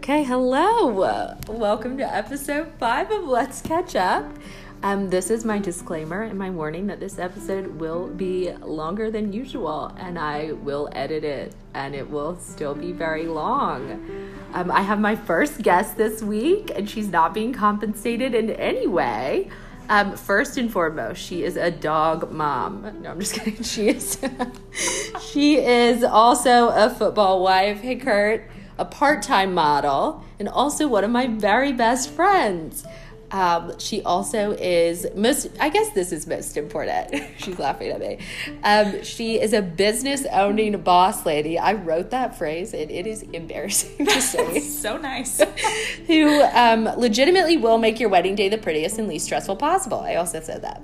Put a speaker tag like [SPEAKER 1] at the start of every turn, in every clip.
[SPEAKER 1] Okay, hello. Welcome to episode five of Let's Catch Up. Um, this is my disclaimer and my warning that this episode will be longer than usual, and I will edit it, and it will still be very long. Um, I have my first guest this week, and she's not being compensated in any way. Um, first and foremost, she is a dog mom. No, I'm just kidding. She is. she is also a football wife. Hey, Kurt, a part-time model, and also one of my very best friends. Um, she also is most, I guess this is most important. She's laughing at me. Um, she is a business owning boss lady. I wrote that phrase and it is embarrassing to say.
[SPEAKER 2] so nice.
[SPEAKER 1] who um, legitimately will make your wedding day the prettiest and least stressful possible. I also said that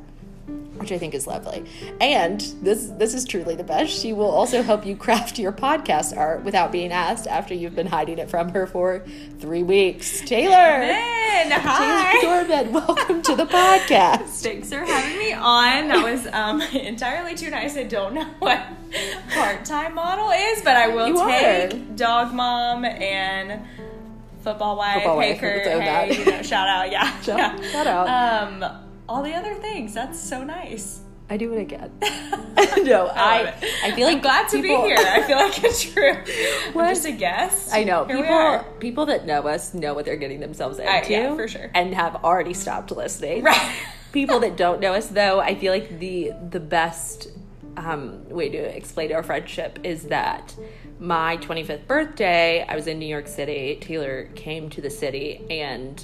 [SPEAKER 1] which I think is lovely. And this this is truly the best. She will also help you craft your podcast art without being asked after you've been hiding it from her for three weeks. Taylor.
[SPEAKER 2] Ben, hi.
[SPEAKER 1] Taylor Dorman, welcome to the podcast.
[SPEAKER 2] Thanks for having me on. That was um, entirely too nice. I don't know what part-time model is, but I will
[SPEAKER 1] You
[SPEAKER 2] take
[SPEAKER 1] are.
[SPEAKER 2] dog mom and football wife.
[SPEAKER 1] Football
[SPEAKER 2] hey,
[SPEAKER 1] wife,
[SPEAKER 2] Kurt, hey, you know, shout out, yeah,
[SPEAKER 1] Shout-
[SPEAKER 2] yeah.
[SPEAKER 1] shout out.
[SPEAKER 2] Um, all the other things. That's so nice.
[SPEAKER 1] I do it again. no, I. I feel like
[SPEAKER 2] I'm glad to
[SPEAKER 1] people-
[SPEAKER 2] be here. I feel like it's true.
[SPEAKER 1] What?
[SPEAKER 2] I'm just a guest.
[SPEAKER 1] I know
[SPEAKER 2] Here
[SPEAKER 1] people. People that know us know what they're getting themselves into,
[SPEAKER 2] Uh, yeah, for sure.
[SPEAKER 1] and have already stopped listening.
[SPEAKER 2] Right.
[SPEAKER 1] people that don't know us, though, I feel like the the best um, way to explain our friendship is that my 25th birthday, I was in New York City. Taylor came to the city, and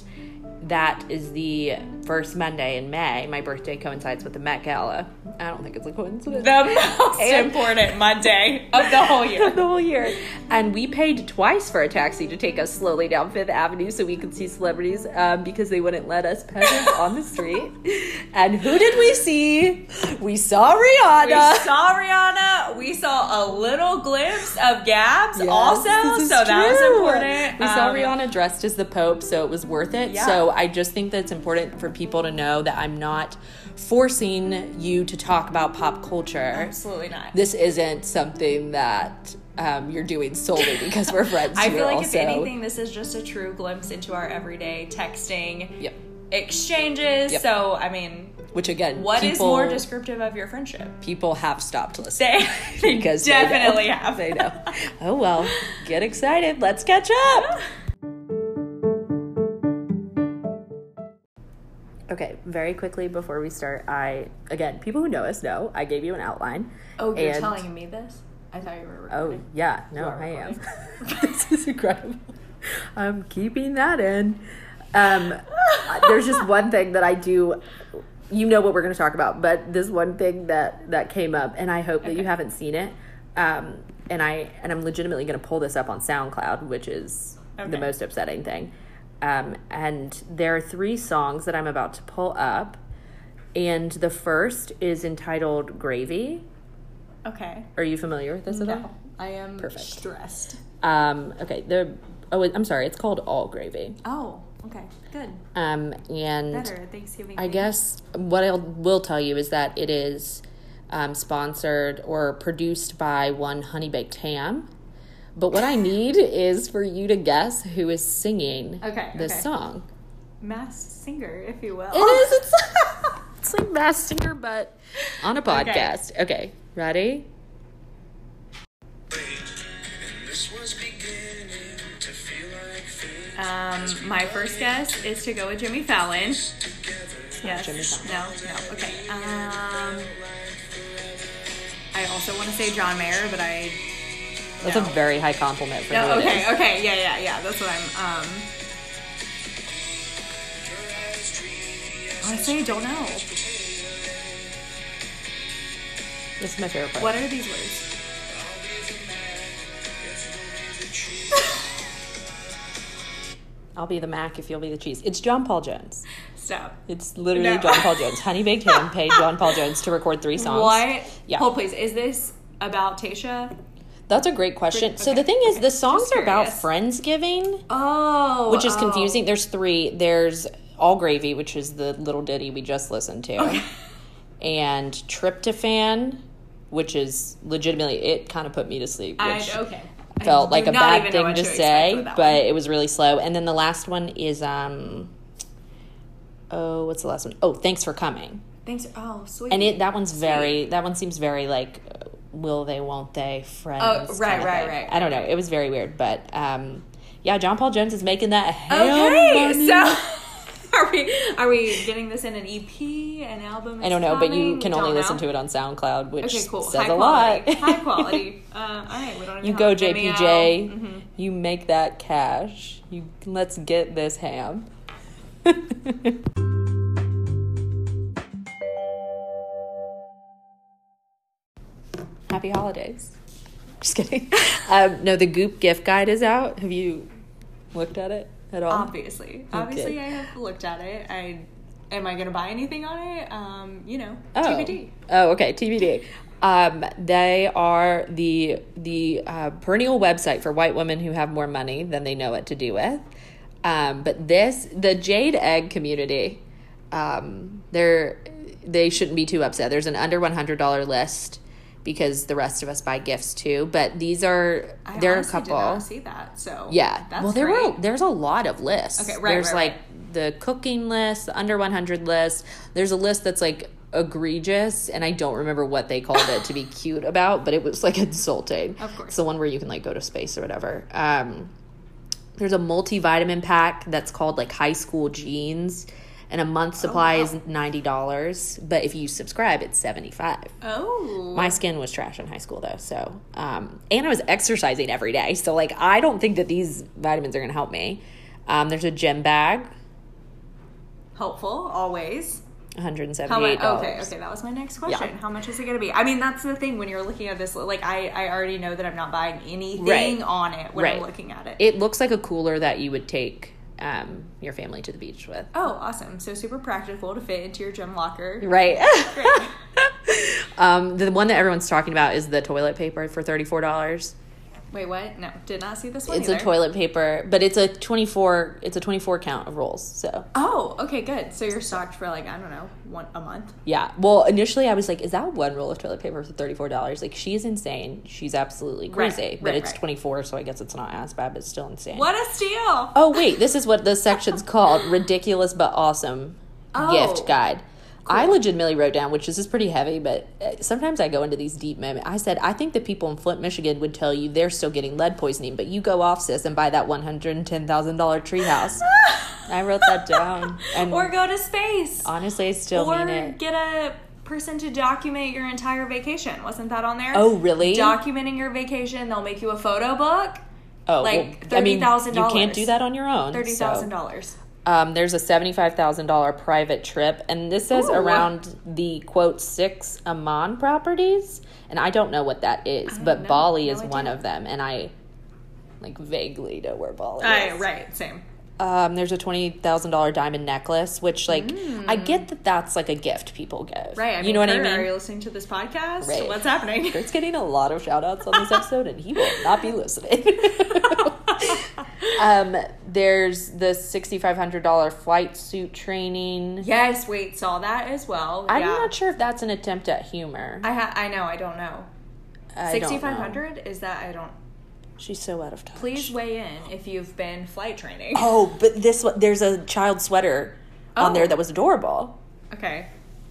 [SPEAKER 1] that is the first Monday in May. My birthday coincides with the Met Gala. I don't think it's a coincidence.
[SPEAKER 2] The most
[SPEAKER 1] And-
[SPEAKER 2] important Monday of the whole year.
[SPEAKER 1] the whole year. And we paid twice for a taxi to take us slowly down Fifth Avenue so we could see celebrities um, because they wouldn't let us peasants on the street. And who did we see? We saw Rihanna.
[SPEAKER 2] We saw Rihanna. We saw a little glimpse of Gabs
[SPEAKER 1] Yes,
[SPEAKER 2] also, so that was important.
[SPEAKER 1] We saw
[SPEAKER 2] Um,
[SPEAKER 1] Rihanna dressed as the Pope, so it was worth it.
[SPEAKER 2] Yeah.
[SPEAKER 1] So I just think that it's important for people to know that I'm not forcing you to talk about pop culture.
[SPEAKER 2] Absolutely not.
[SPEAKER 1] This isn't something that um, you're doing solely because we're friends.
[SPEAKER 2] I feel like
[SPEAKER 1] also,
[SPEAKER 2] if anything, this is just a true glimpse into our everyday texting
[SPEAKER 1] Yep.
[SPEAKER 2] exchanges.
[SPEAKER 1] Yep.
[SPEAKER 2] So, I mean,
[SPEAKER 1] Which again,
[SPEAKER 2] what is
[SPEAKER 1] people,
[SPEAKER 2] more descriptive of your friendship?
[SPEAKER 1] people have stopped listening
[SPEAKER 2] They,
[SPEAKER 1] because
[SPEAKER 2] definitely
[SPEAKER 1] they
[SPEAKER 2] have.
[SPEAKER 1] They know. Oh well, get excited. Let's catch up. Okay, very quickly before we start, I again, people who know us know I gave you an outline.
[SPEAKER 2] Oh, you're
[SPEAKER 1] and-
[SPEAKER 2] telling me this? I thought you were
[SPEAKER 1] Oh yeah, no, I am. this is incredible. I'm keeping that in. Um, there's just one thing that I do. You know what we're going to talk about, but this one thing that that came up, and I hope that you haven't seen it. Um, and I and I'm legitimately going to pull this up on SoundCloud, which is the most upsetting thing. Um, and there are three songs that I'm about to pull up, and the first is entitled "Gravy."
[SPEAKER 2] Okay.
[SPEAKER 1] Are you familiar with this at all?
[SPEAKER 2] No, I am
[SPEAKER 1] Perfect.
[SPEAKER 2] stressed.
[SPEAKER 1] Um, okay, the oh, I'm sorry, it's called All Gravy.
[SPEAKER 2] Oh, okay. Good.
[SPEAKER 1] Um, and
[SPEAKER 2] Better Thanksgiving.
[SPEAKER 1] I guess what I will tell you is that it is um, sponsored or produced by one Honey Baked Ham. But what I need is for you to guess who is singing
[SPEAKER 2] Okay,
[SPEAKER 1] this
[SPEAKER 2] okay.
[SPEAKER 1] song.
[SPEAKER 2] Masked singer, if you will.
[SPEAKER 1] It is. It's, it's like Masked Singer, but on a podcast. Okay, ready?
[SPEAKER 2] Um, my first guess is to go with Jimmy Fallon. Yes.
[SPEAKER 1] Jimmy Fallon.
[SPEAKER 2] No. No. Okay. Um, I also want to say John Mayer, but I.
[SPEAKER 1] That's
[SPEAKER 2] no.
[SPEAKER 1] a very high compliment for
[SPEAKER 2] No. Okay. Okay. Yeah. Yeah. Yeah. That's what I'm. Um. Honestly, I don't know.
[SPEAKER 1] This is my favorite part.
[SPEAKER 2] What are these words?
[SPEAKER 1] I'll be the mac if you'll be the cheese. It's John Paul Jones.
[SPEAKER 2] Stop.
[SPEAKER 1] It's literally
[SPEAKER 2] No.
[SPEAKER 1] John Paul Jones. Honey Baked Ham paid John Paul Jones to record three songs.
[SPEAKER 2] What?
[SPEAKER 1] Yeah.
[SPEAKER 2] Hold, please. Is this about Tasha?
[SPEAKER 1] That's a great question. So the thing is,
[SPEAKER 2] okay.
[SPEAKER 1] the songs are about. Friendsgiving,
[SPEAKER 2] Oh.
[SPEAKER 1] which is
[SPEAKER 2] oh.
[SPEAKER 1] confusing. There's three. There's All Gravy, which is the little ditty we just listened to, and Tryptophan, which is legitimately it kind of put me to sleep.
[SPEAKER 2] I,
[SPEAKER 1] Which,
[SPEAKER 2] okay.
[SPEAKER 1] Felt like a bad thing to say, but
[SPEAKER 2] one.
[SPEAKER 1] it was really slow. And then the last one is um oh, what's the last one? Oh, thanks for coming.
[SPEAKER 2] Thanks. Oh, sweet.
[SPEAKER 1] And it that one's very that one seems very like will they won't they friends.
[SPEAKER 2] Oh, right, right, right,
[SPEAKER 1] I don't know. It was very weird, but um yeah, John Paul Jones is making that
[SPEAKER 2] Okay,
[SPEAKER 1] money.
[SPEAKER 2] so are we are we getting this in an EP, an album?
[SPEAKER 1] I don't know, but you can only listen to it on SoundCloud, which
[SPEAKER 2] Okay, cool.
[SPEAKER 1] says
[SPEAKER 2] High
[SPEAKER 1] a
[SPEAKER 2] quality.
[SPEAKER 1] lot.
[SPEAKER 2] High quality. Uh, all right, we don't
[SPEAKER 1] You go. JPJ.
[SPEAKER 2] Mhm.
[SPEAKER 1] You make that cash. You let's get this ham. Happy holidays. Just kidding. um, no, the Goop gift guide is out. Have you looked at it at all?
[SPEAKER 2] Obviously, obviously, I have looked at it. I am I going to buy anything on it? Um, you know,
[SPEAKER 1] Oh.
[SPEAKER 2] TBD.
[SPEAKER 1] Oh, okay, TBD. Um, they are the the uh, perennial website for white women who have more money than they know what to do with. Um, but this, the Jade Egg community, um, they're they shouldn't be too upset. There's an under one hundred dollar list because the rest of us buy gifts too. But these are
[SPEAKER 2] I
[SPEAKER 1] there are a couple.
[SPEAKER 2] Did not see that. So
[SPEAKER 1] Yeah.
[SPEAKER 2] that's
[SPEAKER 1] well, there
[SPEAKER 2] great.
[SPEAKER 1] were there's a lot of lists.
[SPEAKER 2] Okay, right,
[SPEAKER 1] There's
[SPEAKER 2] right,
[SPEAKER 1] like
[SPEAKER 2] right.
[SPEAKER 1] the cooking list, the under 100 list. There's a list that's like egregious, and I don't remember what they called it to be cute about, but it was like insulting.
[SPEAKER 2] Of course.
[SPEAKER 1] it's the one where you can like go to space or whatever. Um, there's a multivitamin pack that's called like high school genes. And a month supply
[SPEAKER 2] wow.
[SPEAKER 1] is ninety dollars, but if you subscribe, it's seventy five.
[SPEAKER 2] Oh,
[SPEAKER 1] My skin was trash in high school though, so um, and I was exercising every day, so like I don't think that these vitamins are gonna help me. Um, there's a gym bag,
[SPEAKER 2] helpful always.
[SPEAKER 1] one hundred and
[SPEAKER 2] How much? Okay, okay, that was my next question.
[SPEAKER 1] Yeah.
[SPEAKER 2] How much is it going to be? I mean, that's the thing when you're looking at this. Like, I, I already know that I'm not buying anything
[SPEAKER 1] Right.
[SPEAKER 2] on it when
[SPEAKER 1] Right.
[SPEAKER 2] I'm looking at it.
[SPEAKER 1] It looks like a cooler that you would take um, your family to the beach with.
[SPEAKER 2] oh, awesome! So super practical to fit into your gym locker.
[SPEAKER 1] Right. Um, the one that everyone's talking about is the toilet paper for thirty four dollars.
[SPEAKER 2] Wait, what? No, did not see this one.
[SPEAKER 1] It's a toilet paper, but it's a twenty four. It's a twenty four count of rolls. So
[SPEAKER 2] Oh, okay, good. So you're stocked for like I don't know, one a month.
[SPEAKER 1] Yeah. Well, initially I was like, is that one roll of toilet paper for $34? Like, she is insane. She's absolutely
[SPEAKER 2] Right,
[SPEAKER 1] crazy. but
[SPEAKER 2] right,
[SPEAKER 1] it's
[SPEAKER 2] right.
[SPEAKER 1] 24 so I guess it's not as bad, but it's still insane.
[SPEAKER 2] What a steal!
[SPEAKER 1] Oh, wait. This is what the section's called Ridiculous but Awesome
[SPEAKER 2] Oh.
[SPEAKER 1] Gift Guide. I legitimately wrote down, which this is pretty heavy, but uh, sometimes I go into these deep moments. I said, I think the people in Flint, Michigan would tell you they're still getting lead poisoning, but you go off, sis, and buy that $110,000 treehouse. I wrote that down. And
[SPEAKER 2] or go to space.
[SPEAKER 1] honestly, I still
[SPEAKER 2] or
[SPEAKER 1] mean it.
[SPEAKER 2] get a person to document your entire vacation. Wasn't that on there?
[SPEAKER 1] Oh, really?
[SPEAKER 2] Documenting your vacation, they'll make you a photo book.
[SPEAKER 1] Oh,
[SPEAKER 2] like
[SPEAKER 1] well, I mean,
[SPEAKER 2] $30,000.
[SPEAKER 1] You can't do that on your own.
[SPEAKER 2] Thirty
[SPEAKER 1] so.
[SPEAKER 2] thousand dollars.
[SPEAKER 1] Um, there's a seventy-five thousand dollar private trip, and this says
[SPEAKER 2] Ooh.
[SPEAKER 1] around the quote six Aman properties, and I don't know what that is, but
[SPEAKER 2] know.
[SPEAKER 1] Bali
[SPEAKER 2] No
[SPEAKER 1] is one of them, and I like vaguely know where Bali
[SPEAKER 2] I,
[SPEAKER 1] is.
[SPEAKER 2] right, same.
[SPEAKER 1] Um, there's a twenty thousand dollar diamond necklace, which like I
[SPEAKER 2] Mm.
[SPEAKER 1] get that that's like a gift people give,
[SPEAKER 2] Right. I
[SPEAKER 1] you know what I mean?
[SPEAKER 2] Are you listening to this podcast?
[SPEAKER 1] Right.
[SPEAKER 2] What's happening?
[SPEAKER 1] Kurt's getting a lot of shout outs on this episode, and he will not be listening. um, there's the $6,500 flight suit training.
[SPEAKER 2] yes. Wait. Saw that as well.
[SPEAKER 1] I'm
[SPEAKER 2] yeah.
[SPEAKER 1] not sure if that's an attempt at humor.
[SPEAKER 2] I ha- I know. I don't know.
[SPEAKER 1] I don't
[SPEAKER 2] Sixty five
[SPEAKER 1] know.
[SPEAKER 2] hundred is that? I don't.
[SPEAKER 1] She's so out of touch.
[SPEAKER 2] Please weigh in if you've been flight training.
[SPEAKER 1] Oh, but this one, there's a child sweater on
[SPEAKER 2] Oh.
[SPEAKER 1] there that was adorable.
[SPEAKER 2] Okay.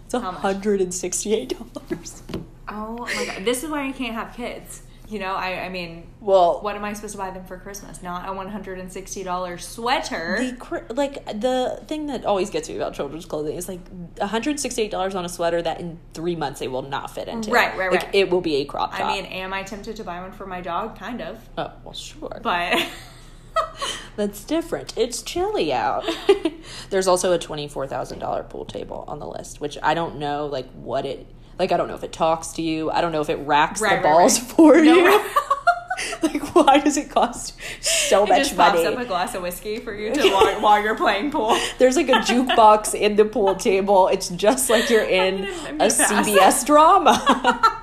[SPEAKER 1] It's
[SPEAKER 2] How much?
[SPEAKER 1] $168.
[SPEAKER 2] Oh my god. This is why you can't have kids. You know. I. I mean.
[SPEAKER 1] Well,
[SPEAKER 2] What am I supposed to buy them for Christmas? Not a one hundred and sixty dollars sweater.
[SPEAKER 1] the like the thing that always gets me about children's clothing is like $168 on a sweater that in three months they will not fit into.
[SPEAKER 2] Right, right,
[SPEAKER 1] like,
[SPEAKER 2] right.
[SPEAKER 1] It will be a crop top.
[SPEAKER 2] I mean, am I tempted to buy one for my dog? Kind of,
[SPEAKER 1] oh well, sure,
[SPEAKER 2] but
[SPEAKER 1] that's different. It's chilly out. There's also a twenty-four thousand dollar pool table on the list, which I don't know like what it like. I don't know if it talks to you. I don't know if it racks
[SPEAKER 2] Right,
[SPEAKER 1] the
[SPEAKER 2] right,
[SPEAKER 1] balls
[SPEAKER 2] right.
[SPEAKER 1] for
[SPEAKER 2] No,
[SPEAKER 1] you. like, why does it cost so
[SPEAKER 2] it
[SPEAKER 1] much
[SPEAKER 2] just pops
[SPEAKER 1] money?
[SPEAKER 2] up a glass of whiskey for you to while, while you're playing pool.
[SPEAKER 1] There's like a jukebox in the pool table. It's just like you're in a. CBS drama.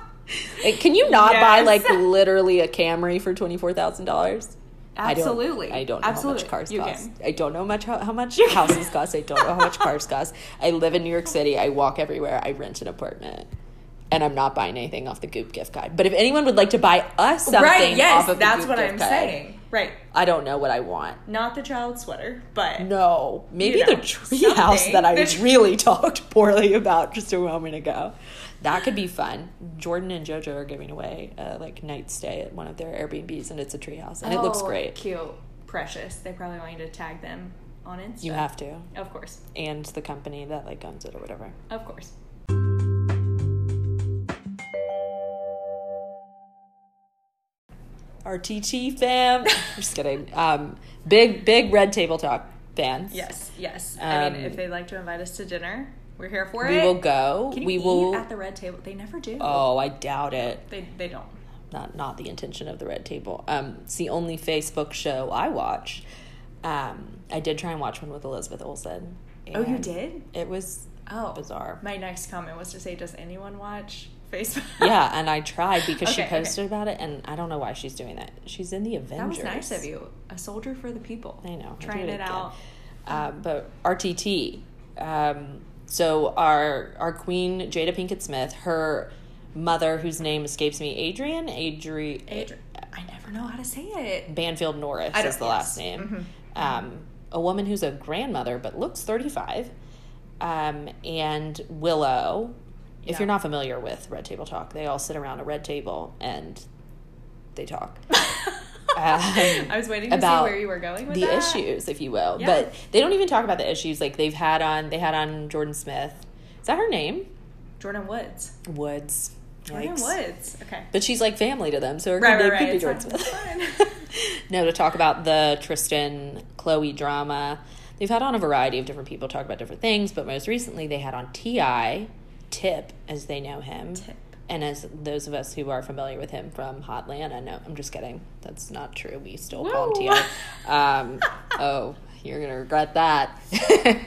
[SPEAKER 1] Like, can you not buy like literally a Camry for twenty four thousand dollars?
[SPEAKER 2] Absolutely.
[SPEAKER 1] I don't know
[SPEAKER 2] Absolutely.
[SPEAKER 1] how much cars
[SPEAKER 2] You
[SPEAKER 1] cost.
[SPEAKER 2] can.
[SPEAKER 1] I don't know much how, how much houses cost. I don't know how much cars cost. I live in New York City. I walk everywhere. I rent an apartment. and I'm not buying anything off the Goop gift card. But if anyone would like to buy us something
[SPEAKER 2] right, yes,
[SPEAKER 1] off of
[SPEAKER 2] that's what I'm
[SPEAKER 1] card,
[SPEAKER 2] saying. Right.
[SPEAKER 1] I don't know what I want.
[SPEAKER 2] Not the child sweater, but
[SPEAKER 1] No, maybe
[SPEAKER 2] You know,
[SPEAKER 1] the treehouse that I really talked poorly about just a moment ago. That could be fun. Jordan and JoJo are giving away a like night stay at one of their Airbnbs, and it's a treehouse, and it looks
[SPEAKER 2] Oh,
[SPEAKER 1] great.
[SPEAKER 2] Cute. Precious. They probably want you to tag them on Insta.
[SPEAKER 1] You have to,
[SPEAKER 2] Of course.
[SPEAKER 1] and the company that like owns it or whatever.
[SPEAKER 2] Of course.
[SPEAKER 1] RTT fam. just kidding. Um, big big Red Table Talk fans.
[SPEAKER 2] Yes, yes. I mean,
[SPEAKER 1] Um,
[SPEAKER 2] if they'd like to invite us to dinner, we're here for
[SPEAKER 1] we
[SPEAKER 2] it.
[SPEAKER 1] We will go.
[SPEAKER 2] Can
[SPEAKER 1] we will.
[SPEAKER 2] at the red table? They never do.
[SPEAKER 1] oh, I doubt it.
[SPEAKER 2] They they don't.
[SPEAKER 1] not not the intention of the red table um it's the only facebook show i watch um i did try and watch one with elizabeth olsen
[SPEAKER 2] Oh, you did?
[SPEAKER 1] it was
[SPEAKER 2] Oh,
[SPEAKER 1] bizarre
[SPEAKER 2] My next comment was to say, does anyone watch Facebook?
[SPEAKER 1] yeah and i tried because she
[SPEAKER 2] Okay, okay.
[SPEAKER 1] posted about it and i don't know why she's doing that she's in the Avengers.
[SPEAKER 2] That was nice of you. A soldier for the people.
[SPEAKER 1] i know
[SPEAKER 2] Trying
[SPEAKER 1] do
[SPEAKER 2] it
[SPEAKER 1] again.
[SPEAKER 2] out.
[SPEAKER 1] um, but rtt um so our our queen jada pinkett smith her mother whose name escapes me adrienne adri
[SPEAKER 2] Adri- I never know how to say it.
[SPEAKER 1] Banfield Norris is the
[SPEAKER 2] yes.
[SPEAKER 1] last name.
[SPEAKER 2] Mhm.
[SPEAKER 1] Um, a woman who's a grandmother but looks 35. Um, and Willow, if you're not familiar with Red Table Talk, they all sit around a red table and they talk.
[SPEAKER 2] Um, I was waiting to see
[SPEAKER 1] about
[SPEAKER 2] where you were going with
[SPEAKER 1] the
[SPEAKER 2] that.
[SPEAKER 1] issues, if you will.
[SPEAKER 2] Yeah.
[SPEAKER 1] But they don't even talk about the issues. Like they've had on, they had on Jordan Smith. Is that her name?
[SPEAKER 2] Jordan Woods.
[SPEAKER 1] Woods.
[SPEAKER 2] Jordan
[SPEAKER 1] Yikes.
[SPEAKER 2] Woods. Okay.
[SPEAKER 1] But she's like family to them, so
[SPEAKER 2] Right,
[SPEAKER 1] could,
[SPEAKER 2] right,
[SPEAKER 1] it could be
[SPEAKER 2] It's
[SPEAKER 1] Jordan
[SPEAKER 2] fine,
[SPEAKER 1] Smith. no, to talk about the Tristan Khloe drama. They've had on a variety of different people talk about different things, but most recently they had on T.I., Tip, as they know him,
[SPEAKER 2] Tip.
[SPEAKER 1] And as those of us who are familiar with him from Hotlanta know. I'm just kidding. That's not true. We still call him
[SPEAKER 2] Woo.
[SPEAKER 1] Ti. Um, oh, you're gonna regret that.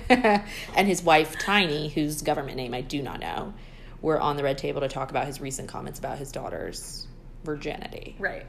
[SPEAKER 1] and his wife Tiny, whose government name I do not know, were on the red table to talk about his recent comments about his daughter's virginity,
[SPEAKER 2] Right.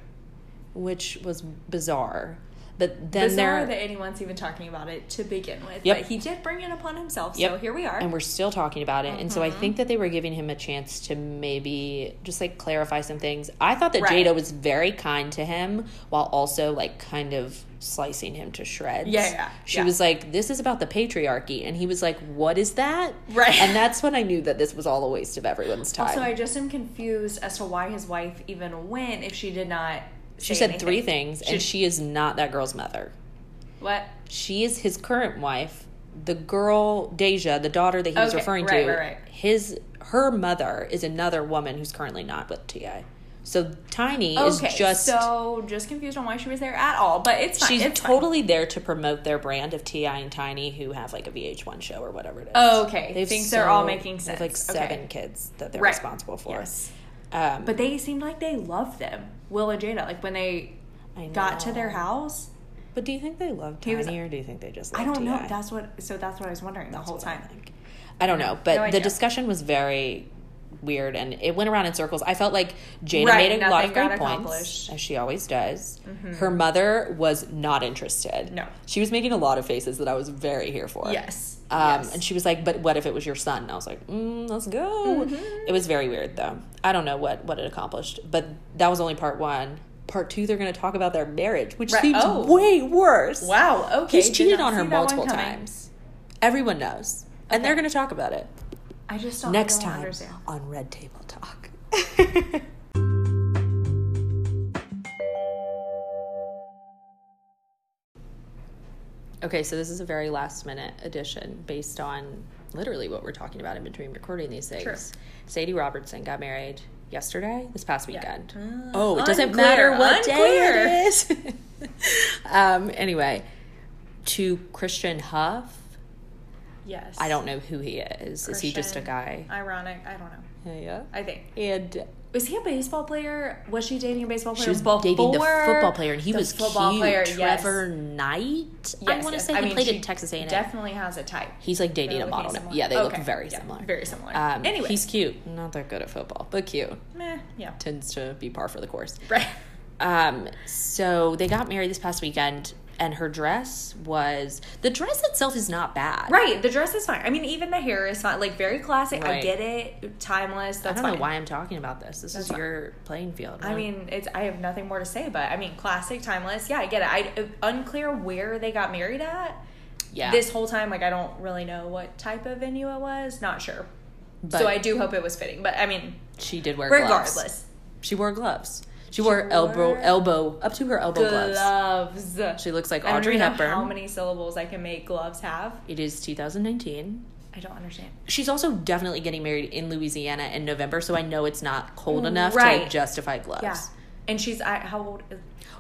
[SPEAKER 1] which was bizarre. But then
[SPEAKER 2] Bizarre that anyone's even talking about it to begin with.
[SPEAKER 1] Yep.
[SPEAKER 2] But he did bring it upon himself, so
[SPEAKER 1] Yep.
[SPEAKER 2] here we are.
[SPEAKER 1] and we're still talking about it. And so I
[SPEAKER 2] Mm-hmm.
[SPEAKER 1] think that they were giving him a chance to maybe just like clarify some things. I thought that
[SPEAKER 2] Right.
[SPEAKER 1] Jada was very kind to him while also like kind of slicing him to shreds.
[SPEAKER 2] Yeah, yeah,
[SPEAKER 1] She
[SPEAKER 2] yeah.
[SPEAKER 1] was like, "This is about the patriarchy," and he was like, "What is that?"
[SPEAKER 2] Right.
[SPEAKER 1] And that's when I knew that this was all a waste of everyone's time.
[SPEAKER 2] So I just am confused as to why his wife even went if she did not.
[SPEAKER 1] She said
[SPEAKER 2] anything.
[SPEAKER 1] three things, and she is not that girl's mother.
[SPEAKER 2] What?
[SPEAKER 1] She is his current wife. The girl Deyjah, the daughter that he was
[SPEAKER 2] Okay,
[SPEAKER 1] referring
[SPEAKER 2] right,
[SPEAKER 1] to,
[SPEAKER 2] right, right.
[SPEAKER 1] his her mother is another woman who's currently not with Ti. So Tiny is just
[SPEAKER 2] so just confused on why she was there at all, but it's fine.
[SPEAKER 1] she's
[SPEAKER 2] it's fine.
[SPEAKER 1] totally there to promote their brand of T.I. and Tiny, who have like a VH1 show or whatever it is.
[SPEAKER 2] Oh, okay.
[SPEAKER 1] They've
[SPEAKER 2] they're all making
[SPEAKER 1] sense. like
[SPEAKER 2] sense. Okay.
[SPEAKER 1] seven kids that they're
[SPEAKER 2] Right.
[SPEAKER 1] responsible for.
[SPEAKER 2] Yes.
[SPEAKER 1] Um,
[SPEAKER 2] But they seemed like they love them, Will and Jada. Like when they got to their house,
[SPEAKER 1] But do you think they
[SPEAKER 2] loved
[SPEAKER 1] Tiny,
[SPEAKER 2] was-
[SPEAKER 1] or do you think they just?
[SPEAKER 2] I don't know.
[SPEAKER 1] T.I.?
[SPEAKER 2] That's what. So that's what I was wondering the whole
[SPEAKER 1] That's what I
[SPEAKER 2] time.
[SPEAKER 1] think. I don't know, but
[SPEAKER 2] No
[SPEAKER 1] the discussion was very weird and it went around in circles. I felt like Jada
[SPEAKER 2] Right,
[SPEAKER 1] made a lot of great points.
[SPEAKER 2] Mm-hmm.
[SPEAKER 1] as she always does. Her mother was not interested.
[SPEAKER 2] No.
[SPEAKER 1] She was making a lot of faces that I was very here for.
[SPEAKER 2] Yes.
[SPEAKER 1] Um,
[SPEAKER 2] yes.
[SPEAKER 1] And she was like, "But what if it was your son?" And I was like, mm, "Let's go."
[SPEAKER 2] Mm-hmm.
[SPEAKER 1] It was very weird, though. I don't know what what it accomplished, but that was only part one. Part two, they're going to talk about their marriage, which
[SPEAKER 2] Right.
[SPEAKER 1] seems
[SPEAKER 2] Oh.
[SPEAKER 1] way worse.
[SPEAKER 2] wow. Okay.
[SPEAKER 1] He's cheated on her
[SPEAKER 2] see that one
[SPEAKER 1] multiple times. Everyone knows, and they're going to talk about it
[SPEAKER 2] I just don't.
[SPEAKER 1] next time
[SPEAKER 2] Understand.
[SPEAKER 1] on Red Table Talk. okay, so this is a very last minute addition based on literally what we're talking about in between recording these things.
[SPEAKER 2] True.
[SPEAKER 1] Sadie Robertson got married yesterday, this past weekend.
[SPEAKER 2] Uh,
[SPEAKER 1] oh, it doesn't
[SPEAKER 2] unclear,
[SPEAKER 1] matter what
[SPEAKER 2] unclear.
[SPEAKER 1] day it is. um, anyway, to Christian Huff.
[SPEAKER 2] Yes.
[SPEAKER 1] I don't know who he is. Is he just a guy?
[SPEAKER 2] Ironic. I don't know.
[SPEAKER 1] Yeah, yeah.
[SPEAKER 2] I think.
[SPEAKER 1] And
[SPEAKER 2] Was he a baseball player? Was she dating a baseball player?
[SPEAKER 1] she was dating the football player, and he was
[SPEAKER 2] football
[SPEAKER 1] cute.
[SPEAKER 2] player? Yes.
[SPEAKER 1] Trevor Knight. I want to
[SPEAKER 2] yes.
[SPEAKER 1] say
[SPEAKER 2] I
[SPEAKER 1] he
[SPEAKER 2] mean,
[SPEAKER 1] played at Texas A&M.
[SPEAKER 2] Definitely has a type.
[SPEAKER 1] He's like dating a model.
[SPEAKER 2] similar.
[SPEAKER 1] Yeah, they
[SPEAKER 2] Okay,
[SPEAKER 1] look very
[SPEAKER 2] yeah,
[SPEAKER 1] similar.
[SPEAKER 2] Very similar.
[SPEAKER 1] Um,
[SPEAKER 2] anyway,
[SPEAKER 1] he's cute. Not that good at football, but cute.
[SPEAKER 2] meh, yeah.
[SPEAKER 1] Tends to be par for the course.
[SPEAKER 2] Right.
[SPEAKER 1] Um, so they got married this past weekend. And her dress was the dress itself is not bad.
[SPEAKER 2] Right, the dress is fine. I mean, even the hair is fine. Like very classic. I get it. Timeless.
[SPEAKER 1] I
[SPEAKER 2] That's
[SPEAKER 1] don't
[SPEAKER 2] fine.
[SPEAKER 1] know why I'm talking about this. This
[SPEAKER 2] That's
[SPEAKER 1] is
[SPEAKER 2] fine.
[SPEAKER 1] your playing field.
[SPEAKER 2] I mean, it's. I have nothing more to say, but I mean, classic, timeless. Yeah, I get it. I uh, unclear where they got married at.
[SPEAKER 1] yeah.
[SPEAKER 2] This whole time, like, I don't really know what type of venue it was. Not sure.
[SPEAKER 1] But
[SPEAKER 2] so I do hope it was fitting. But I mean,
[SPEAKER 1] she did wear gloves.
[SPEAKER 2] regardless,
[SPEAKER 1] She wore gloves. She, wore elbow elbow up to her elbow gloves.
[SPEAKER 2] gloves.
[SPEAKER 1] She looks like
[SPEAKER 2] I don't
[SPEAKER 1] Audrey
[SPEAKER 2] know
[SPEAKER 1] Hepburn.
[SPEAKER 2] how many syllables I can make gloves have.
[SPEAKER 1] It is 2019.
[SPEAKER 2] I don't understand.
[SPEAKER 1] She's also definitely getting married in Louisiana in November, so I know it's not cold enough to
[SPEAKER 2] Right.
[SPEAKER 1] justify gloves.
[SPEAKER 2] Yeah, and she's I, how old?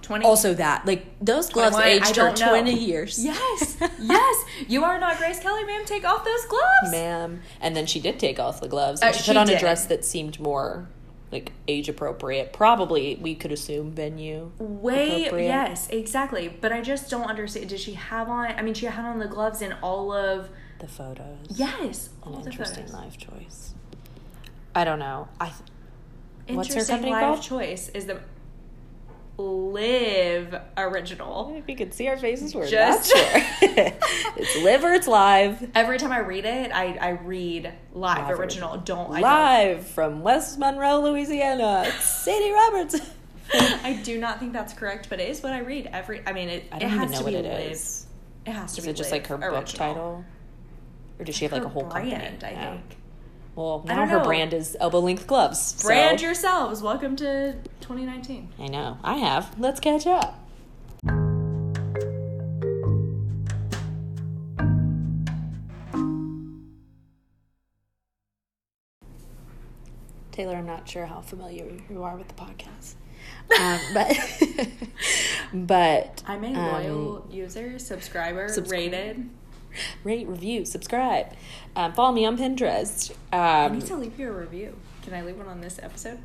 [SPEAKER 2] Twenty.
[SPEAKER 1] Also, that like those gloves
[SPEAKER 2] 21,
[SPEAKER 1] aged her
[SPEAKER 2] don't know.
[SPEAKER 1] 20 years.
[SPEAKER 2] Yes, yes. You are not Grace Kelly, ma'am. Take off those gloves.
[SPEAKER 1] ma'am. And then she did take off the gloves.
[SPEAKER 2] Uh,
[SPEAKER 1] And she,
[SPEAKER 2] she
[SPEAKER 1] put on a dress that seemed more like age appropriate. Probably we could assume venue.
[SPEAKER 2] Way yes, exactly. But I just don't understand. Did she have on? I mean, she had on the gloves in all of
[SPEAKER 1] The photos.
[SPEAKER 2] yes,
[SPEAKER 1] An
[SPEAKER 2] all the
[SPEAKER 1] interesting
[SPEAKER 2] photos.
[SPEAKER 1] life choice. I don't know. I th- What's her company
[SPEAKER 2] life
[SPEAKER 1] called?
[SPEAKER 2] choice is the live original.
[SPEAKER 1] if you could see our faces, we're
[SPEAKER 2] Just-
[SPEAKER 1] not sure. it's live or it's live.
[SPEAKER 2] Every time I read it, I, I read live,
[SPEAKER 1] Live
[SPEAKER 2] original. Don't I
[SPEAKER 1] Live from West Monroe, Louisiana. It's Sadie Roberts.
[SPEAKER 2] I do not think that's correct, but it is what I read every. I mean, it,
[SPEAKER 1] I
[SPEAKER 2] it
[SPEAKER 1] don't
[SPEAKER 2] has
[SPEAKER 1] even know
[SPEAKER 2] to
[SPEAKER 1] what
[SPEAKER 2] be
[SPEAKER 1] it
[SPEAKER 2] live.
[SPEAKER 1] is.
[SPEAKER 2] It has to
[SPEAKER 1] Is
[SPEAKER 2] be.
[SPEAKER 1] it just like her book title? Or does she have like
[SPEAKER 2] Her
[SPEAKER 1] a whole
[SPEAKER 2] brand,
[SPEAKER 1] company?
[SPEAKER 2] I
[SPEAKER 1] Oh.
[SPEAKER 2] think.
[SPEAKER 1] Well, now her
[SPEAKER 2] know.
[SPEAKER 1] brand is elbow length gloves. so-
[SPEAKER 2] Brand yourselves. Welcome to 2019.
[SPEAKER 1] I know. I have. Let's catch up. Taylor, I'm not sure how familiar you are with the podcast. Um, but but
[SPEAKER 2] I'm a
[SPEAKER 1] um,
[SPEAKER 2] loyal user, subscriber,
[SPEAKER 1] subscri-
[SPEAKER 2] rated.
[SPEAKER 1] rate, review, subscribe. Um, follow me on Pinterest.
[SPEAKER 2] I
[SPEAKER 1] Um,
[SPEAKER 2] need to leave you a review. Can I leave one on this episode?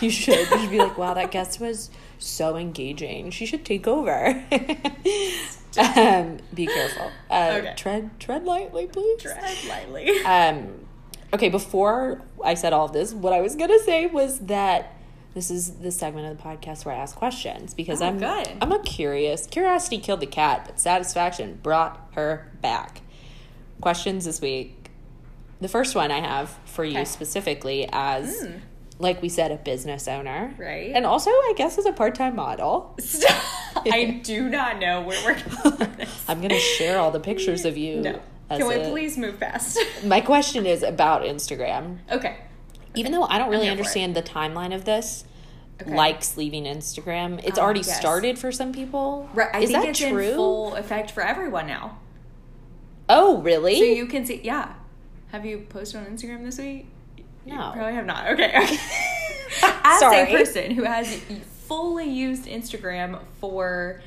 [SPEAKER 1] You should. You should be like, wow, that guest was so engaging. She should take over. um, be careful. Uh,
[SPEAKER 2] Okay.
[SPEAKER 1] Tread tread lightly, please.
[SPEAKER 2] Tread lightly.
[SPEAKER 1] Um, okay, before I said all of this, what I was gonna say was that this is the segment of the podcast where I ask questions because
[SPEAKER 2] Oh,
[SPEAKER 1] I'm
[SPEAKER 2] good.
[SPEAKER 1] I'm a curious. Curiosity killed the cat, but satisfaction brought her back. Questions this week. The first one I have for you
[SPEAKER 2] Okay.
[SPEAKER 1] specifically as
[SPEAKER 2] Mm.
[SPEAKER 1] like we said, a business owner.
[SPEAKER 2] Right.
[SPEAKER 1] And also I guess as a part time model.
[SPEAKER 2] I do not know where we're going.
[SPEAKER 1] I'm gonna share all the pictures of you.
[SPEAKER 2] No. Can we
[SPEAKER 1] a-
[SPEAKER 2] please move fast?
[SPEAKER 1] My question is about Instagram.
[SPEAKER 2] okay.
[SPEAKER 1] Even though I don't really
[SPEAKER 2] here for it.
[SPEAKER 1] understand the timeline of this,
[SPEAKER 2] Okay.
[SPEAKER 1] likes leaving Instagram. It's
[SPEAKER 2] Ah,
[SPEAKER 1] already
[SPEAKER 2] yes.
[SPEAKER 1] started for some people.
[SPEAKER 2] Right. I
[SPEAKER 1] is
[SPEAKER 2] think
[SPEAKER 1] that
[SPEAKER 2] it's
[SPEAKER 1] true?
[SPEAKER 2] in full effect for everyone now.
[SPEAKER 1] oh, really?
[SPEAKER 2] So you can see, yeah. Have you posted on Instagram this week? You
[SPEAKER 1] No.
[SPEAKER 2] probably have not. Okay. okay. As
[SPEAKER 1] Sorry.
[SPEAKER 2] a person who has fully used Instagram for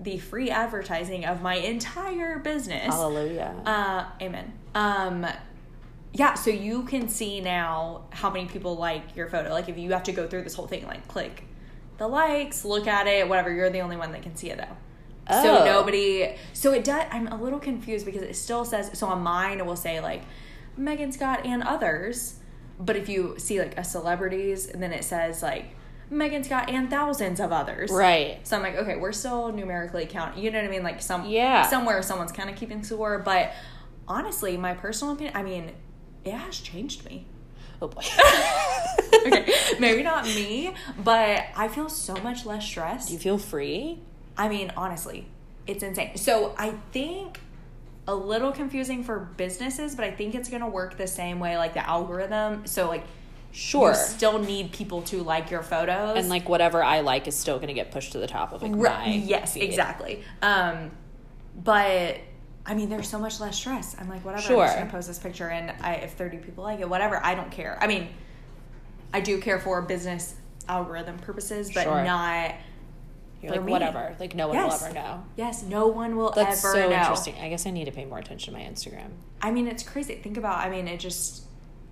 [SPEAKER 2] the free advertising of my entire business,
[SPEAKER 1] Hallelujah.
[SPEAKER 2] uh, amen. Um, yeah, so you can see now how many people like your photo. Like if you have to go through this whole thing, like click the likes, look at it, whatever. You're the only one that can see it though.
[SPEAKER 1] Oh.
[SPEAKER 2] So nobody. So it does. I'm a little confused because it still says. So on mine, it will say like Megan Scott and others. But if you see like a celebrities, and then it says like Megan Scott and thousands of others.
[SPEAKER 1] right.
[SPEAKER 2] So I'm like, okay, we're still numerically counting. You know what I mean? Like some
[SPEAKER 1] Yeah.
[SPEAKER 2] somewhere someone's kind of keeping score. But honestly, my personal opinion, I mean, it has changed me.
[SPEAKER 1] Oh boy.
[SPEAKER 2] Okay, maybe not me, but I feel so much less stressed.
[SPEAKER 1] Do you feel free?
[SPEAKER 2] I mean, honestly, it's insane. So I think a little confusing for businesses, but I think it's gonna work the same way, like the algorithm. So like,
[SPEAKER 1] Sure.
[SPEAKER 2] you still need people to like your photos
[SPEAKER 1] and like whatever I like is still going to get pushed to the top of like my
[SPEAKER 2] Right. Yes,
[SPEAKER 1] feed.
[SPEAKER 2] exactly. Um, but I mean, there's so much less stress. I'm like, whatever. I'm just gonna post this picture, and I, if 30 people like it, whatever. I don't care. I mean, I do care for business algorithm purposes, but
[SPEAKER 1] Sure.
[SPEAKER 2] not.
[SPEAKER 1] You're like whatever. Like no one
[SPEAKER 2] Yes.
[SPEAKER 1] will ever know.
[SPEAKER 2] Yes, no one will ever know.
[SPEAKER 1] That's
[SPEAKER 2] ever
[SPEAKER 1] so
[SPEAKER 2] know.
[SPEAKER 1] interesting. I guess I need to pay more attention to my Instagram.
[SPEAKER 2] I mean, it's crazy. Think about. I mean, it just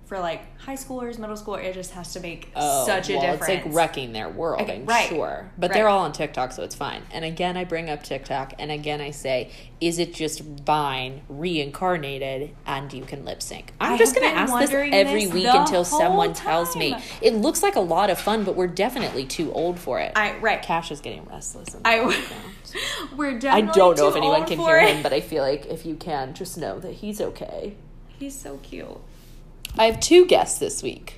[SPEAKER 2] for like high schoolers, middle school, it just has to make
[SPEAKER 1] Oh,
[SPEAKER 2] such a
[SPEAKER 1] well,
[SPEAKER 2] difference.
[SPEAKER 1] It's like wrecking their world,
[SPEAKER 2] Okay,
[SPEAKER 1] I'm
[SPEAKER 2] right,
[SPEAKER 1] sure. But they're all on TikTok, so it's fine. And again, I bring up TikTok, and again, I say, is it just Vine reincarnated and you can lip sync? I'm
[SPEAKER 2] I
[SPEAKER 1] just going to ask this every
[SPEAKER 2] this
[SPEAKER 1] week until someone
[SPEAKER 2] whole
[SPEAKER 1] tells me. It looks like a lot of fun, but we're definitely too old for it.
[SPEAKER 2] I right.
[SPEAKER 1] Cash is getting restless.
[SPEAKER 2] I we're
[SPEAKER 1] I don't know if anyone can hear
[SPEAKER 2] it.
[SPEAKER 1] him, but I feel like if you can, just know that he's okay.
[SPEAKER 2] He's so cute.
[SPEAKER 1] I have two guests this week.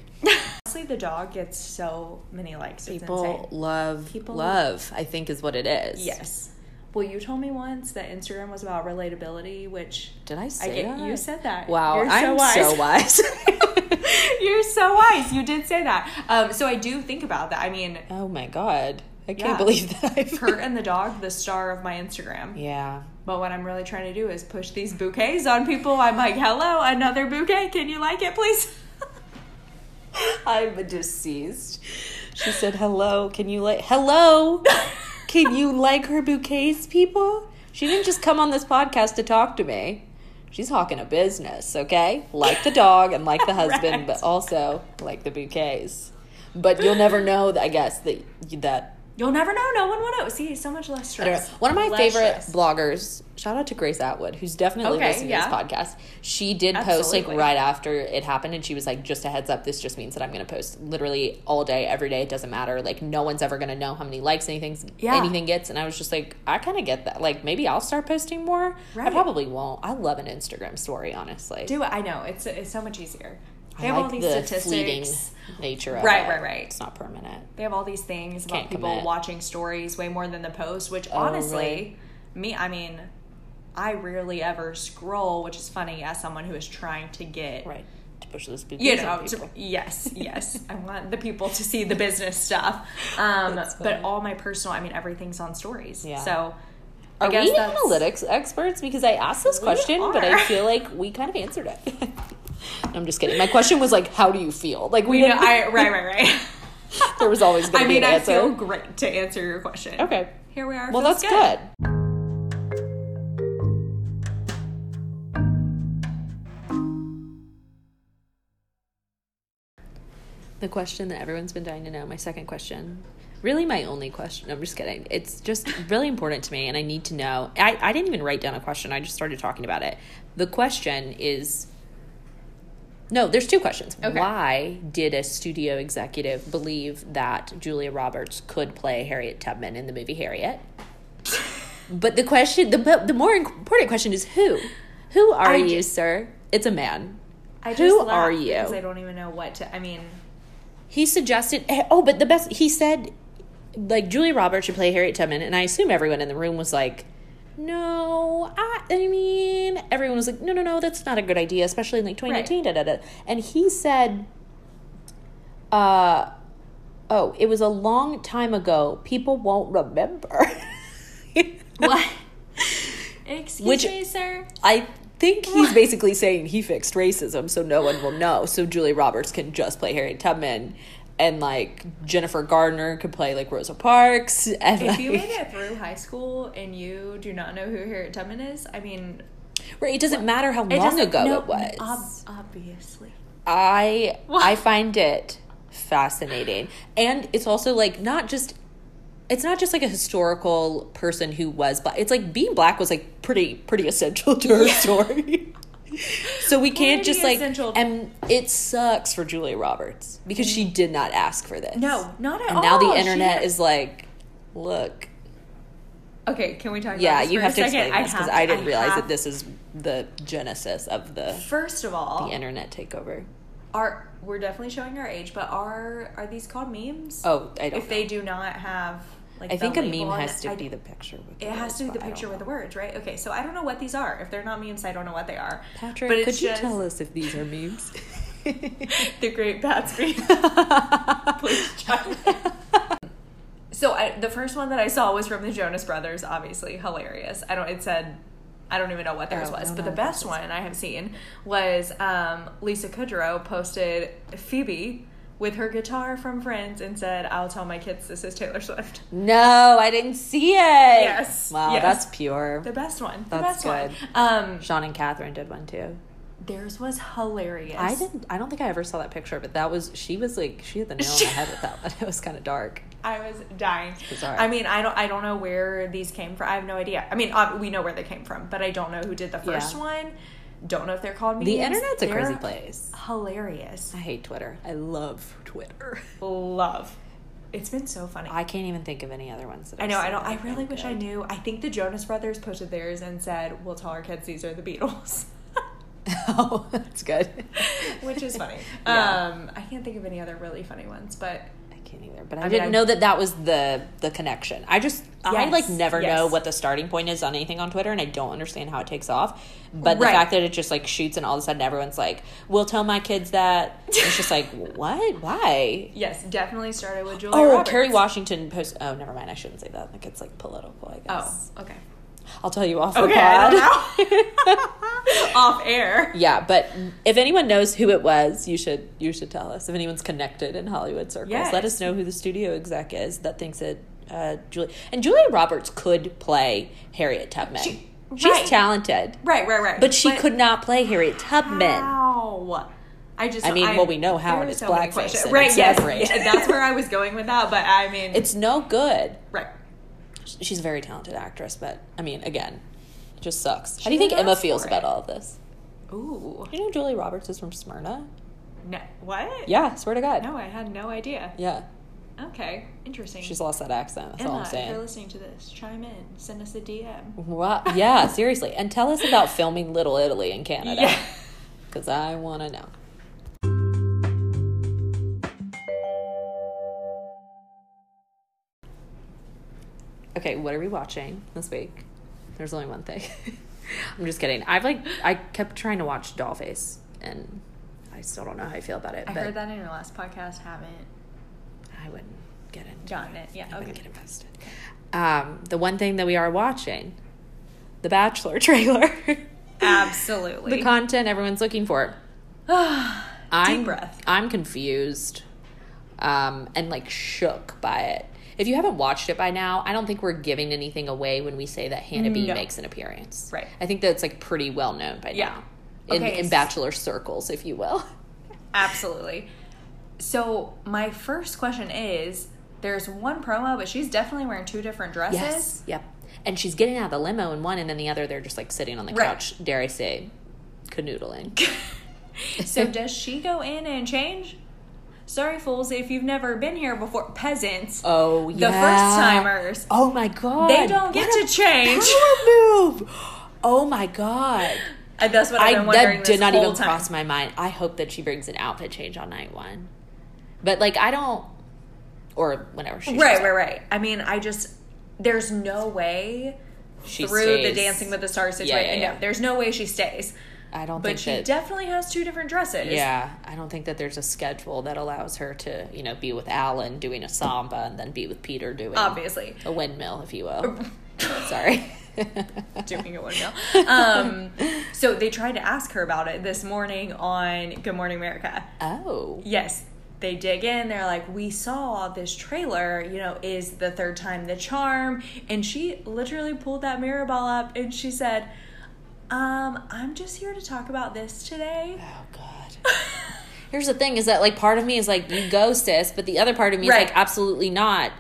[SPEAKER 2] Honestly, the dog gets so many likes. It's
[SPEAKER 1] People
[SPEAKER 2] insane.
[SPEAKER 1] love
[SPEAKER 2] People-
[SPEAKER 1] love. I think is what it is.
[SPEAKER 2] Yes. Well, you told me once that Instagram was about relatability, which
[SPEAKER 1] Did I
[SPEAKER 2] I
[SPEAKER 1] say
[SPEAKER 2] get.
[SPEAKER 1] that?
[SPEAKER 2] You said that.
[SPEAKER 1] Wow,
[SPEAKER 2] You're
[SPEAKER 1] I'm so wise.
[SPEAKER 2] You're so wise. You did say that. Um, so I do think about that. I mean,
[SPEAKER 1] oh my god, I can't
[SPEAKER 2] Yeah.
[SPEAKER 1] believe that. I've
[SPEAKER 2] Kurt and the dog, the star of my Instagram.
[SPEAKER 1] Yeah,
[SPEAKER 2] But what I'm really trying to do is push these bouquets on people. I'm like, hello, another bouquet. Can you like it, please?
[SPEAKER 1] I'm deceased. She said, "Hello, can you like hello? Can you like her bouquets, people?" She didn't just come on this podcast to talk to me. She's hawking a business, okay? Like the dog and like the husband,
[SPEAKER 2] Right.
[SPEAKER 1] but also like the bouquets. But you'll never know, I guess, that that
[SPEAKER 2] You'll never know. No one will know. See, so much less
[SPEAKER 1] I don't know.
[SPEAKER 2] stress.
[SPEAKER 1] One of my
[SPEAKER 2] Less
[SPEAKER 1] favorite
[SPEAKER 2] stress.
[SPEAKER 1] bloggers, shout out to Grace Atwood, who's definitely
[SPEAKER 2] Okay,
[SPEAKER 1] listening
[SPEAKER 2] yeah.
[SPEAKER 1] to this podcast. She did post like right after it happened, and she was like, "Just a heads up, this just means that I'm going to post literally all day, every day. It doesn't matter. Like no one's ever going to know how many likes anything
[SPEAKER 2] Yeah.
[SPEAKER 1] anything gets." And I was just like, I kind of get that. Like maybe I'll start posting more. I probably won't. I love an Instagram story, honestly.
[SPEAKER 2] Do it. I know. It's it's so much easier. They
[SPEAKER 1] I
[SPEAKER 2] have
[SPEAKER 1] like
[SPEAKER 2] all these
[SPEAKER 1] the
[SPEAKER 2] statistics.
[SPEAKER 1] nature of
[SPEAKER 2] Right,
[SPEAKER 1] it.
[SPEAKER 2] right, right.
[SPEAKER 1] It's not permanent.
[SPEAKER 2] They have all these things about
[SPEAKER 1] Can't
[SPEAKER 2] people
[SPEAKER 1] commit.
[SPEAKER 2] watching stories way more than the post, which
[SPEAKER 1] Oh,
[SPEAKER 2] honestly,
[SPEAKER 1] really?
[SPEAKER 2] me, I mean, I rarely ever scroll, which is funny as someone who is trying to get,
[SPEAKER 1] Right. To push those bouquets
[SPEAKER 2] you know, to,
[SPEAKER 1] people.
[SPEAKER 2] yes, yes. I want the people to see the business stuff. Um, but all my personal, I mean, everything's on stories.
[SPEAKER 1] Yeah.
[SPEAKER 2] So I
[SPEAKER 1] Are
[SPEAKER 2] guess
[SPEAKER 1] we analytics experts? Because I asked this question, but I feel like we kind of answered it. No, I'm just kidding. My question was like, "How do you feel?" Like we
[SPEAKER 2] You know. I, right, right, right.
[SPEAKER 1] there was always going
[SPEAKER 2] I
[SPEAKER 1] to be
[SPEAKER 2] mean,
[SPEAKER 1] an
[SPEAKER 2] I
[SPEAKER 1] answer.
[SPEAKER 2] feel great to answer your question.
[SPEAKER 1] okay.
[SPEAKER 2] Here we are.
[SPEAKER 1] Well,
[SPEAKER 2] feels
[SPEAKER 1] that's good. The question that everyone's been dying to know, my second question. Really, my only question. I'm just kidding. It's just really important to me, and I need to know. I, I didn't even write down a question, I just started talking about it. The question is no, there's two questions.
[SPEAKER 2] Okay.
[SPEAKER 1] Why did a studio executive believe that Julia Roberts could play Harriet Tubman in the movie Harriet? But the question, the the more important question is who? Who are
[SPEAKER 2] I
[SPEAKER 1] you,
[SPEAKER 2] ju-
[SPEAKER 1] sir? It's a man.
[SPEAKER 2] I just
[SPEAKER 1] Who are you?
[SPEAKER 2] Because I don't even know what to. I mean,
[SPEAKER 1] He suggested. Eh, oh, but the best. He said, like Julia Roberts should play Harriet Tubman, and I assume everyone in the room was like, "No, I, I mean." Everyone was like, "No, no, no, that's not a good idea, especially in like 2019." Da, da, da. And he said, "Uh, oh, it was a long time ago. People won't remember."
[SPEAKER 2] what? Excuse
[SPEAKER 1] Which-
[SPEAKER 2] me, sir.
[SPEAKER 1] I think he's basically saying he fixed racism, so no one will know. So Julia Roberts can just play Harriet Tubman, and like Jennifer Gardner could play like Rosa Parks. And
[SPEAKER 2] If you
[SPEAKER 1] like-
[SPEAKER 2] made it through high school and you do not know who Harriet Tubman is, I mean,
[SPEAKER 1] right, it doesn't matter how long ago
[SPEAKER 2] no,
[SPEAKER 1] it was.
[SPEAKER 2] ob- obviously.
[SPEAKER 1] I
[SPEAKER 2] What?
[SPEAKER 1] I find it fascinating, and it's also like not just. It's not just like a historical person who was black. It's like being black was like pretty pretty essential to her
[SPEAKER 2] Yeah.
[SPEAKER 1] story. So we can't just like
[SPEAKER 2] essential.
[SPEAKER 1] and it sucks for Julia Roberts because she did not ask for this.
[SPEAKER 2] No, not at
[SPEAKER 1] and
[SPEAKER 2] all.
[SPEAKER 1] now the internet
[SPEAKER 2] had-
[SPEAKER 1] is like, look,
[SPEAKER 2] Okay, can we talk about
[SPEAKER 1] yeah,
[SPEAKER 2] this
[SPEAKER 1] you have to
[SPEAKER 2] second?
[SPEAKER 1] explain this because I didn't realize
[SPEAKER 2] have-
[SPEAKER 1] that this is the genesis of the
[SPEAKER 2] First of all,
[SPEAKER 1] the internet takeover.
[SPEAKER 2] are we're definitely showing our age, but are are these called memes?
[SPEAKER 1] Oh, I don't.
[SPEAKER 2] if they do not have like
[SPEAKER 1] I think a meme has to
[SPEAKER 2] I-
[SPEAKER 1] be the picture. With the
[SPEAKER 2] It has to be the picture with the words, right? Okay, so I don't know what these are. If they're not memes, I don't know what they are.
[SPEAKER 1] Patrick,
[SPEAKER 2] But
[SPEAKER 1] could you tell us if these are memes?
[SPEAKER 2] The Great Gatsby. Please chime. So I, the first one that I saw was from the Jonas Brothers. Obviously, hilarious. I don't. It said. I don't even know what theirs
[SPEAKER 1] Oh,
[SPEAKER 2] was,
[SPEAKER 1] no,
[SPEAKER 2] but
[SPEAKER 1] no,
[SPEAKER 2] the best one I have seen was um, Lisa Kudrow posted Phoebe with her guitar from Friends and said, "I'll tell my kids this is Taylor Swift."
[SPEAKER 1] no, I didn't see it.
[SPEAKER 2] Yes,
[SPEAKER 1] Wow,
[SPEAKER 2] yes.
[SPEAKER 1] that's pure.
[SPEAKER 2] The best one. The
[SPEAKER 1] That's
[SPEAKER 2] best one.
[SPEAKER 1] good.
[SPEAKER 2] Um,
[SPEAKER 1] Sean and Catherine did one too.
[SPEAKER 2] Theirs was hilarious.
[SPEAKER 1] I didn't. I don't think I ever saw that picture, but that was she was like she hit the nail on the head with that one. It was kind of dark.
[SPEAKER 2] I was dying.
[SPEAKER 1] bizarre.
[SPEAKER 2] I mean, I don't, I don't know where these came from. I have no idea. I mean, we know where they came from, but I don't know who did the first
[SPEAKER 1] Yeah.
[SPEAKER 2] one. Don't know if they're called
[SPEAKER 1] me.
[SPEAKER 2] The
[SPEAKER 1] internet's a
[SPEAKER 2] They're
[SPEAKER 1] crazy place.
[SPEAKER 2] Hilarious.
[SPEAKER 1] I hate Twitter. I love Twitter.
[SPEAKER 2] Love. It's been so funny.
[SPEAKER 1] I can't even think of any other ones. That
[SPEAKER 2] I know. I don't. I really wish I knew. I think the Jonas Brothers posted theirs and said, "We'll tell our kids these are the Beatles,"
[SPEAKER 1] oh, that's good.
[SPEAKER 2] which is funny.
[SPEAKER 1] Yeah.
[SPEAKER 2] Um, I can't think of any other really funny ones, but
[SPEAKER 1] can't either, but I,
[SPEAKER 2] I mean,
[SPEAKER 1] didn't
[SPEAKER 2] I-
[SPEAKER 1] know that that was the the connection. I just I like never know what the starting point is on anything on Twitter, and I don't understand how it takes off. But the fact that it just like shoots, and all of a sudden everyone's like, "We'll tell my kids that." It's just like, what? Why?
[SPEAKER 2] yes, definitely started with Julia.
[SPEAKER 1] Oh,
[SPEAKER 2] Roberts.
[SPEAKER 1] Kerry Washington post. Oh, never mind. I shouldn't say that. Like it's like political. I guess.
[SPEAKER 2] Oh,
[SPEAKER 1] guess.
[SPEAKER 2] okay.
[SPEAKER 1] I'll tell you off
[SPEAKER 2] Okay,
[SPEAKER 1] the
[SPEAKER 2] I
[SPEAKER 1] pod.
[SPEAKER 2] Off air.
[SPEAKER 1] yeah, but if anyone knows who it was, you should you should tell us. If anyone's connected in Hollywood circles, let us know who the studio exec is that thinks it. Uh, Julia and Julia Roberts could play Harriet Tubman.
[SPEAKER 2] She-
[SPEAKER 1] She's
[SPEAKER 2] right.
[SPEAKER 1] talented,
[SPEAKER 2] Right, right, right.
[SPEAKER 1] but she could not play Harriet Tubman.
[SPEAKER 2] How? I just.
[SPEAKER 1] I mean, well, we know how
[SPEAKER 2] there
[SPEAKER 1] and
[SPEAKER 2] are
[SPEAKER 1] it's
[SPEAKER 2] so
[SPEAKER 1] blackface.
[SPEAKER 2] Right.
[SPEAKER 1] it's
[SPEAKER 2] Yes. that's where I was going with that. But I mean,
[SPEAKER 1] It's no good.
[SPEAKER 2] right.
[SPEAKER 1] She's a very talented actress, but I mean, again, it just sucks. How do you think Emma feels about all of this?
[SPEAKER 2] Ooh.
[SPEAKER 1] You know, Julie Roberts is from Smyrna.
[SPEAKER 2] No. What?
[SPEAKER 1] Yeah, swear to God.
[SPEAKER 2] No, I had no idea.
[SPEAKER 1] Yeah,
[SPEAKER 2] Okay. Interesting.
[SPEAKER 1] she's lost that accent. That's all
[SPEAKER 2] Emma,
[SPEAKER 1] I'm saying.
[SPEAKER 2] if you're listening to this, chime in. Send us a DM.
[SPEAKER 1] What? Yeah, seriously. And tell us about filming Little Italy in Canada.
[SPEAKER 2] Yeah.
[SPEAKER 1] Because I want to know. Okay, what are we watching this week? There's only one thing. I'm just kidding. I've like I kept trying to watch Dollface and I still don't know how I feel about it.
[SPEAKER 2] I
[SPEAKER 1] but
[SPEAKER 2] heard that in your last podcast. Haven't
[SPEAKER 1] I wouldn't get into
[SPEAKER 2] gotten it. Yeah.
[SPEAKER 1] I
[SPEAKER 2] Okay.
[SPEAKER 1] wouldn't get invested. Um, the one thing that we are watching, the Bachelor trailer.
[SPEAKER 2] Absolutely.
[SPEAKER 1] the content everyone's looking for.
[SPEAKER 2] Deep
[SPEAKER 1] I'm,
[SPEAKER 2] breath.
[SPEAKER 1] I'm confused um, and like shook by it. If you haven't watched it by now, I don't think we're giving anything away when we say that Hannah B
[SPEAKER 2] No.
[SPEAKER 1] makes an appearance.
[SPEAKER 2] Right.
[SPEAKER 1] I think that's like pretty well known by
[SPEAKER 2] Yeah.
[SPEAKER 1] now. In,
[SPEAKER 2] Okay,
[SPEAKER 1] in bachelor circles, if you will.
[SPEAKER 2] Absolutely. So my first question is: There's one promo, but she's definitely wearing two different dresses.
[SPEAKER 1] Yes. Yep. And she's getting out of the limo in one, and then the other, they're just like sitting on the
[SPEAKER 2] Right.
[SPEAKER 1] couch, dare I say, canoodling.
[SPEAKER 2] So does she go in and change? Sorry, fools, if you've never been here before, peasants.
[SPEAKER 1] Oh,
[SPEAKER 2] The first timers.
[SPEAKER 1] Oh my god.
[SPEAKER 2] They don't get to change.
[SPEAKER 1] move. Oh my god.
[SPEAKER 2] And that's what I've
[SPEAKER 1] I that did not even
[SPEAKER 2] time.
[SPEAKER 1] cross my mind. I hope that she brings an outfit change on night one. But like I don't or whenever she
[SPEAKER 2] Right, right, right. I mean, I just there's no way
[SPEAKER 1] She
[SPEAKER 2] through the. Dancing with the Stars
[SPEAKER 1] Yeah,
[SPEAKER 2] situation.
[SPEAKER 1] yeah, yeah.
[SPEAKER 2] No, there's no way she stays.
[SPEAKER 1] I don't
[SPEAKER 2] But
[SPEAKER 1] think
[SPEAKER 2] she
[SPEAKER 1] that
[SPEAKER 2] definitely has two different dresses.
[SPEAKER 1] Yeah, I don't think that there's a schedule that allows her to, you know, be with Alan doing a samba and then be with Peter doing
[SPEAKER 2] Obviously.
[SPEAKER 1] a windmill, if you will. Sorry.
[SPEAKER 2] doing a windmill. Um, so they tried to ask her about it this morning on Good Morning America.
[SPEAKER 1] oh.
[SPEAKER 2] Yes, they dig in. They're like, we saw this trailer. You know, is the third time the charm? And she literally pulled that mirror ball up and she said, um, I'm just here to talk about this today.
[SPEAKER 1] Oh God. Here's the thing: is that like part of me is like you go, sis, but the other part of me is like absolutely not.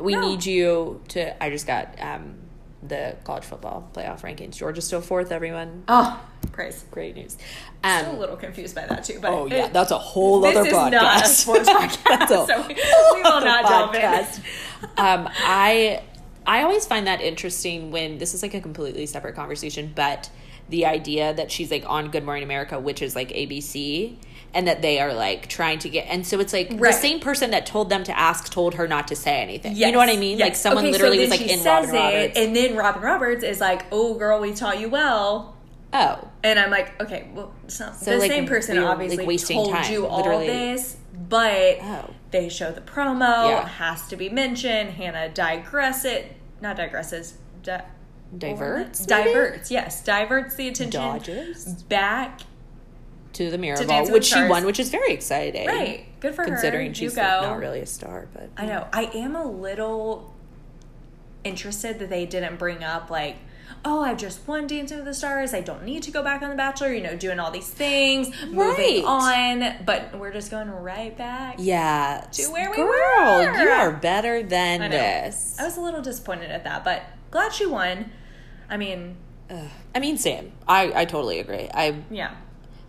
[SPEAKER 1] We
[SPEAKER 2] No.
[SPEAKER 1] need you to. I just got um, the college football playoff rankings. Georgia's still fourth. Everyone,
[SPEAKER 2] Oh, praise.
[SPEAKER 1] great news.
[SPEAKER 2] I'm a
[SPEAKER 1] Um,
[SPEAKER 2] little confused by that too. But
[SPEAKER 1] oh yeah,
[SPEAKER 2] it-
[SPEAKER 1] that's a whole other podcast.
[SPEAKER 2] not a sports podcast,
[SPEAKER 1] That's a
[SPEAKER 2] so we- we will not delve in.
[SPEAKER 1] um, I I always find that interesting when this is like a completely separate conversation, but the idea that she's like on Good Morning America, which is like ABC, and that they are like trying to get, and so it's like
[SPEAKER 2] Right.
[SPEAKER 1] the same person that told them to ask told her not to say anything. You know what I mean? Like someone
[SPEAKER 2] Okay,
[SPEAKER 1] literally
[SPEAKER 2] then
[SPEAKER 1] was like in
[SPEAKER 2] says
[SPEAKER 1] Robin Roberts.
[SPEAKER 2] and then Robin Roberts is like, "Oh, girl, we taught you well."
[SPEAKER 1] oh,
[SPEAKER 2] And I'm like, okay, well, it's not
[SPEAKER 1] So,
[SPEAKER 2] the
[SPEAKER 1] like,
[SPEAKER 2] same person
[SPEAKER 1] like,
[SPEAKER 2] obviously
[SPEAKER 1] wasting
[SPEAKER 2] told
[SPEAKER 1] time,
[SPEAKER 2] you all
[SPEAKER 1] literally.
[SPEAKER 2] this, but
[SPEAKER 1] Oh.
[SPEAKER 2] they show the promo,
[SPEAKER 1] Yeah.
[SPEAKER 2] has to be mentioned. Hannah digress it, not digresses, di-
[SPEAKER 1] diverts,
[SPEAKER 2] diverts, yes, diverts the attention
[SPEAKER 1] dodges
[SPEAKER 2] back.
[SPEAKER 1] to the mirror
[SPEAKER 2] To
[SPEAKER 1] ball,
[SPEAKER 2] Dance
[SPEAKER 1] which she won, which is very exciting.
[SPEAKER 2] Right, good for her.
[SPEAKER 1] Considering
[SPEAKER 2] You
[SPEAKER 1] she's like, not really a star, but
[SPEAKER 2] I know. I am a little interested that they didn't bring up like, oh, I've just won Dancing with the Stars. I don't need to go back on The Bachelor, you know, doing all these things,
[SPEAKER 1] Right.
[SPEAKER 2] moving on. But we're just going right back.
[SPEAKER 1] Yeah.
[SPEAKER 2] To where we
[SPEAKER 1] Girl,
[SPEAKER 2] were.
[SPEAKER 1] you are better than
[SPEAKER 2] I
[SPEAKER 1] this.
[SPEAKER 2] I was a little disappointed at that, but glad she won. I mean,
[SPEAKER 1] Ugh. I mean, Sam, I, I totally agree. I
[SPEAKER 2] yeah.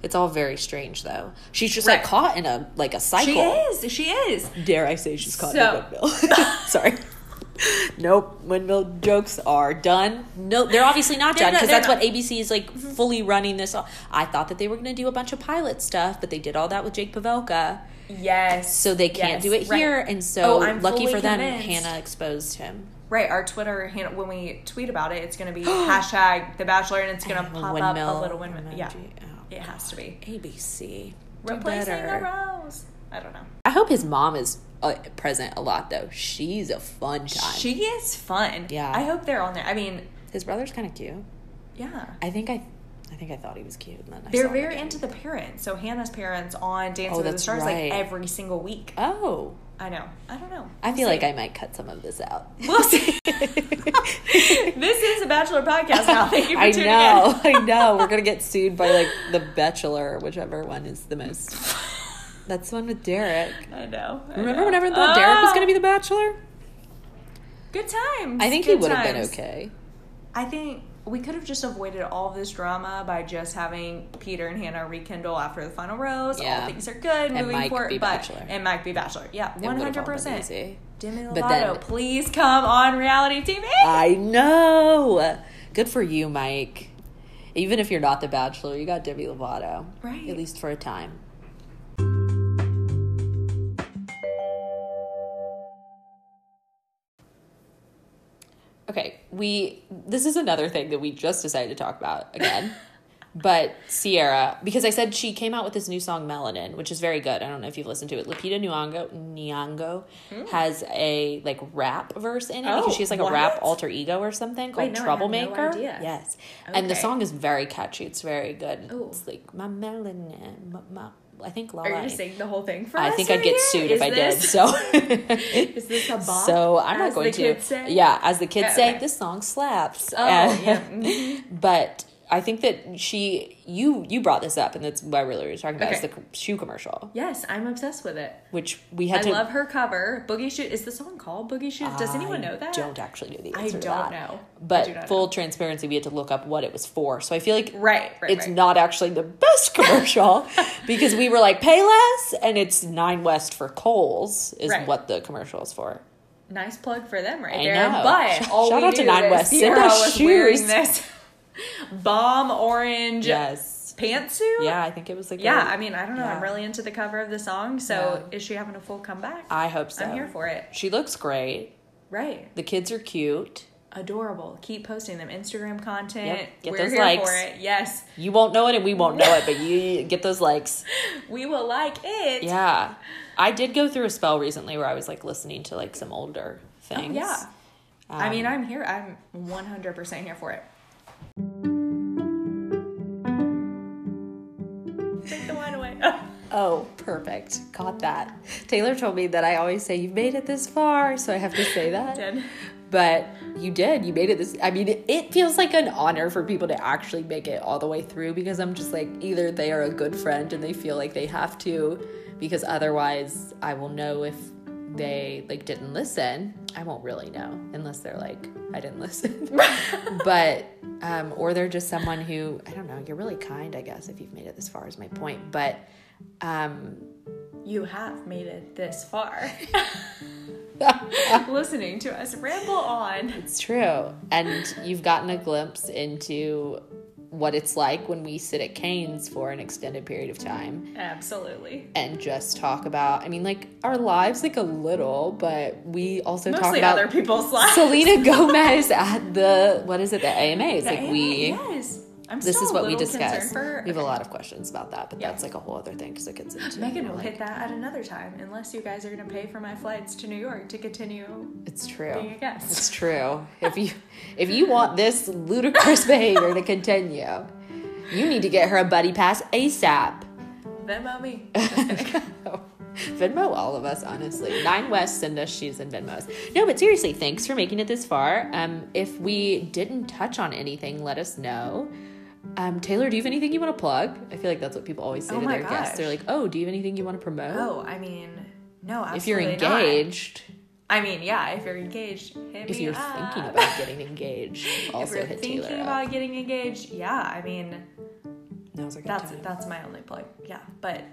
[SPEAKER 1] it's all very strange though. She's just
[SPEAKER 2] Right.
[SPEAKER 1] like caught in a like a cycle.
[SPEAKER 2] She is. She is.
[SPEAKER 1] Dare I say she's caught in a windmill? Sorry. Nope, windmill jokes are done. No, they're obviously not
[SPEAKER 2] They're
[SPEAKER 1] done
[SPEAKER 2] not-
[SPEAKER 1] because
[SPEAKER 2] they're
[SPEAKER 1] that's
[SPEAKER 2] not.
[SPEAKER 1] what ABC is like mm-hmm. fully running this. off. I thought that they were going to do a bunch of pilot stuff, but they did all that with Jake Pavelka,
[SPEAKER 2] Yes.
[SPEAKER 1] so they can't
[SPEAKER 2] Yes.
[SPEAKER 1] do it
[SPEAKER 2] Right.
[SPEAKER 1] here. And so,
[SPEAKER 2] Oh, I'm
[SPEAKER 1] lucky
[SPEAKER 2] fully
[SPEAKER 1] for them,
[SPEAKER 2] convinced.
[SPEAKER 1] Hannah exposed him.
[SPEAKER 2] Right, our Twitter hand when we tweet about it, it's going to be hashtag The Bachelor, and it's going to pop up a little windmill. Yeah.
[SPEAKER 1] Oh,
[SPEAKER 2] it has to be
[SPEAKER 1] ABC. Do
[SPEAKER 2] replacing
[SPEAKER 1] better.
[SPEAKER 2] a rose. I don't know.
[SPEAKER 1] I hope his mom is uh, present a lot though. She's a fun time.
[SPEAKER 2] She is fun.
[SPEAKER 1] Yeah.
[SPEAKER 2] I hope they're on there. I mean,
[SPEAKER 1] his brother's kind of cute.
[SPEAKER 2] yeah.
[SPEAKER 1] I think I, I think I thought he was cute. And then
[SPEAKER 2] They're very into the parents. So Hannah's parents on Dancing
[SPEAKER 1] Oh,
[SPEAKER 2] with the Stars
[SPEAKER 1] right.
[SPEAKER 2] like every single week.
[SPEAKER 1] Oh,
[SPEAKER 2] I know. I don't know.
[SPEAKER 1] I feel like I might cut some of this out.
[SPEAKER 2] We'll see. this is a Bachelor podcast now. Thank you for
[SPEAKER 1] I
[SPEAKER 2] tuning
[SPEAKER 1] know, I know. We're gonna get sued by like The Bachelor, whichever one is the most. That's the one with Derek.
[SPEAKER 2] in. I know. I
[SPEAKER 1] Remember
[SPEAKER 2] know.
[SPEAKER 1] when everyone thought Derek was
[SPEAKER 2] Oh,
[SPEAKER 1] gonna be the oh. Bachelor?
[SPEAKER 2] Good times.
[SPEAKER 1] I think he would have been okay.
[SPEAKER 2] I think we could have just avoided all this drama by just having Peter and Hannah rekindle after the final rose.
[SPEAKER 1] Yeah.
[SPEAKER 2] All things are good moving
[SPEAKER 1] Mike
[SPEAKER 2] forward.
[SPEAKER 1] be
[SPEAKER 2] but
[SPEAKER 1] Bachelor.
[SPEAKER 2] and Mike be Bachelor. Yeah,
[SPEAKER 1] It
[SPEAKER 2] hundred percent. Demi
[SPEAKER 1] But
[SPEAKER 2] Lovato,
[SPEAKER 1] then-
[SPEAKER 2] please come on reality TV.
[SPEAKER 1] I know. Good for you, Mike. Even if you're not the Bachelor, you got Demi Lovato,
[SPEAKER 2] Right.
[SPEAKER 1] At least for a time. Okay, we this is another thing that we just decided to talk about again. but Ciara, because I said she came out with this new song Melanin, which is very good. I don't know if you've listened to it. Lupita Nyong'o, Nyong'o has a like rap verse in it
[SPEAKER 2] Hmm. Oh,
[SPEAKER 1] because she has like a rap alter ego or something called
[SPEAKER 2] Wait, no, no
[SPEAKER 1] Troublemaker.
[SPEAKER 2] idea.
[SPEAKER 1] Yes. And the song is very catchy. It's very good.
[SPEAKER 2] Ooh.
[SPEAKER 1] It's like my melanin, my, my, I think
[SPEAKER 2] Are you
[SPEAKER 1] Lala.
[SPEAKER 2] the whole thing for
[SPEAKER 1] I think I'd
[SPEAKER 2] right
[SPEAKER 1] get
[SPEAKER 2] here?
[SPEAKER 1] sued
[SPEAKER 2] Is
[SPEAKER 1] if I did. So
[SPEAKER 2] Is this a bop?
[SPEAKER 1] So I'm not going to.
[SPEAKER 2] say?
[SPEAKER 1] Yeah, as the kids
[SPEAKER 2] Yeah,
[SPEAKER 1] say,
[SPEAKER 2] okay.
[SPEAKER 1] this song slaps.
[SPEAKER 2] Oh,
[SPEAKER 1] And-
[SPEAKER 2] yeah. Mhm.
[SPEAKER 1] But I think that she, you, you brought this up, and that's what I really talking about. Is the shoe commercial,
[SPEAKER 2] Yes, I'm obsessed with it.
[SPEAKER 1] which we had
[SPEAKER 2] I
[SPEAKER 1] to.
[SPEAKER 2] love her cover. Boogie Shoes. Is the song called Boogie Shoes? Does anyone know that?
[SPEAKER 1] Don't actually know the
[SPEAKER 2] I
[SPEAKER 1] answer to
[SPEAKER 2] don't know.
[SPEAKER 1] But
[SPEAKER 2] do
[SPEAKER 1] full
[SPEAKER 2] know.
[SPEAKER 1] transparency, we had to look up what it was for. So I feel like
[SPEAKER 2] Right, right,
[SPEAKER 1] it's
[SPEAKER 2] right.
[SPEAKER 1] not actually the best commercial because we were like Payless, and it's Nine West for Kohl's is
[SPEAKER 2] Right.
[SPEAKER 1] what the commercial is for.
[SPEAKER 2] Nice plug for them right
[SPEAKER 1] I
[SPEAKER 2] there.
[SPEAKER 1] know.
[SPEAKER 2] But all
[SPEAKER 1] shout
[SPEAKER 2] we
[SPEAKER 1] out to Nine West. Send us shoes.
[SPEAKER 2] this bomb orange
[SPEAKER 1] Yes.
[SPEAKER 2] pantsuit.
[SPEAKER 1] Yeah, I think it was like
[SPEAKER 2] Yeah,
[SPEAKER 1] a-
[SPEAKER 2] I mean, I don't know.
[SPEAKER 1] yeah.
[SPEAKER 2] I'm really into the cover of the song. So is she having a full comeback?
[SPEAKER 1] I hope so.
[SPEAKER 2] I'm here for it.
[SPEAKER 1] She looks great.
[SPEAKER 2] Right.
[SPEAKER 1] The kids are cute.
[SPEAKER 2] Adorable. Keep posting them. Instagram content.
[SPEAKER 1] Yep, get
[SPEAKER 2] We're
[SPEAKER 1] those
[SPEAKER 2] here
[SPEAKER 1] likes.
[SPEAKER 2] for it. Yes.
[SPEAKER 1] You won't know it and we won't know it, but you get those likes.
[SPEAKER 2] We will like it.
[SPEAKER 1] Yeah. I did go through a spell recently where I was like listening to like some older things.
[SPEAKER 2] Oh, yeah. I mean,
[SPEAKER 1] Um,
[SPEAKER 2] I'm here. I'm 100% here for it. Take the wine away.
[SPEAKER 1] Oh, perfect. Got that. Taylor told me that I always say, You've made it this far, so I have to say that.
[SPEAKER 2] Did.
[SPEAKER 1] But you did. You made it this. I mean, it, it feels like an honor for people to actually make it all the way through because I'm just like, either they are a good friend and they feel like they have to, because otherwise I will know if they like didn't listen. I won't really know unless they're like, I didn't listen. but, um, or they're just someone who, I don't know, you're really kind, I guess, if you've made it this far, is my point. But, um,
[SPEAKER 2] You have made it this far. Listening to us ramble on.
[SPEAKER 1] It's true. And you've gotten a glimpse into what it's like when we sit at Canes for an extended period of time
[SPEAKER 2] Absolutely.
[SPEAKER 1] and just talk about, I mean, like our lives, like a little, but we also talk about
[SPEAKER 2] other people's lives.
[SPEAKER 1] Selena Gomez at the, what is it, the AMAs.
[SPEAKER 2] The
[SPEAKER 1] Like we,
[SPEAKER 2] Yes. I'm
[SPEAKER 1] this is what we discuss.
[SPEAKER 2] For.
[SPEAKER 1] We have a lot of questions about that, but
[SPEAKER 2] Yeah.
[SPEAKER 1] that's like a whole other thing because it gets into
[SPEAKER 2] Megan will
[SPEAKER 1] like,
[SPEAKER 2] hit that at another time, unless you guys are going to pay for my flights to New York to continue
[SPEAKER 1] It's true.
[SPEAKER 2] being a guest.
[SPEAKER 1] It's true. If you if you want this ludicrous behavior to continue, you need to get her a buddy pass ASAP.
[SPEAKER 2] Venmo me.
[SPEAKER 1] Venmo all of us, honestly. Nine West, send us shoes and Venmos. No, but seriously, thanks for making it this far. Um, if we didn't touch on anything, let us know. Um, Taylor, do you have anything you want to plug? I feel like that's what people always say
[SPEAKER 2] Oh
[SPEAKER 1] to their guests. They're like, "Oh, do you have anything you want to promote?"
[SPEAKER 2] Oh, I mean, no, absolutely
[SPEAKER 1] if you're
[SPEAKER 2] not.
[SPEAKER 1] engaged,
[SPEAKER 2] I mean, yeah, if you're engaged, hit
[SPEAKER 1] if you're
[SPEAKER 2] up.
[SPEAKER 1] thinking about getting engaged, also hit Taylor.
[SPEAKER 2] if you're
[SPEAKER 1] hit
[SPEAKER 2] thinking
[SPEAKER 1] Taylor.
[SPEAKER 2] about
[SPEAKER 1] up.
[SPEAKER 2] getting engaged, yeah, I mean,
[SPEAKER 1] Now's a good
[SPEAKER 2] that's
[SPEAKER 1] time.
[SPEAKER 2] that's my only plug. Yeah, but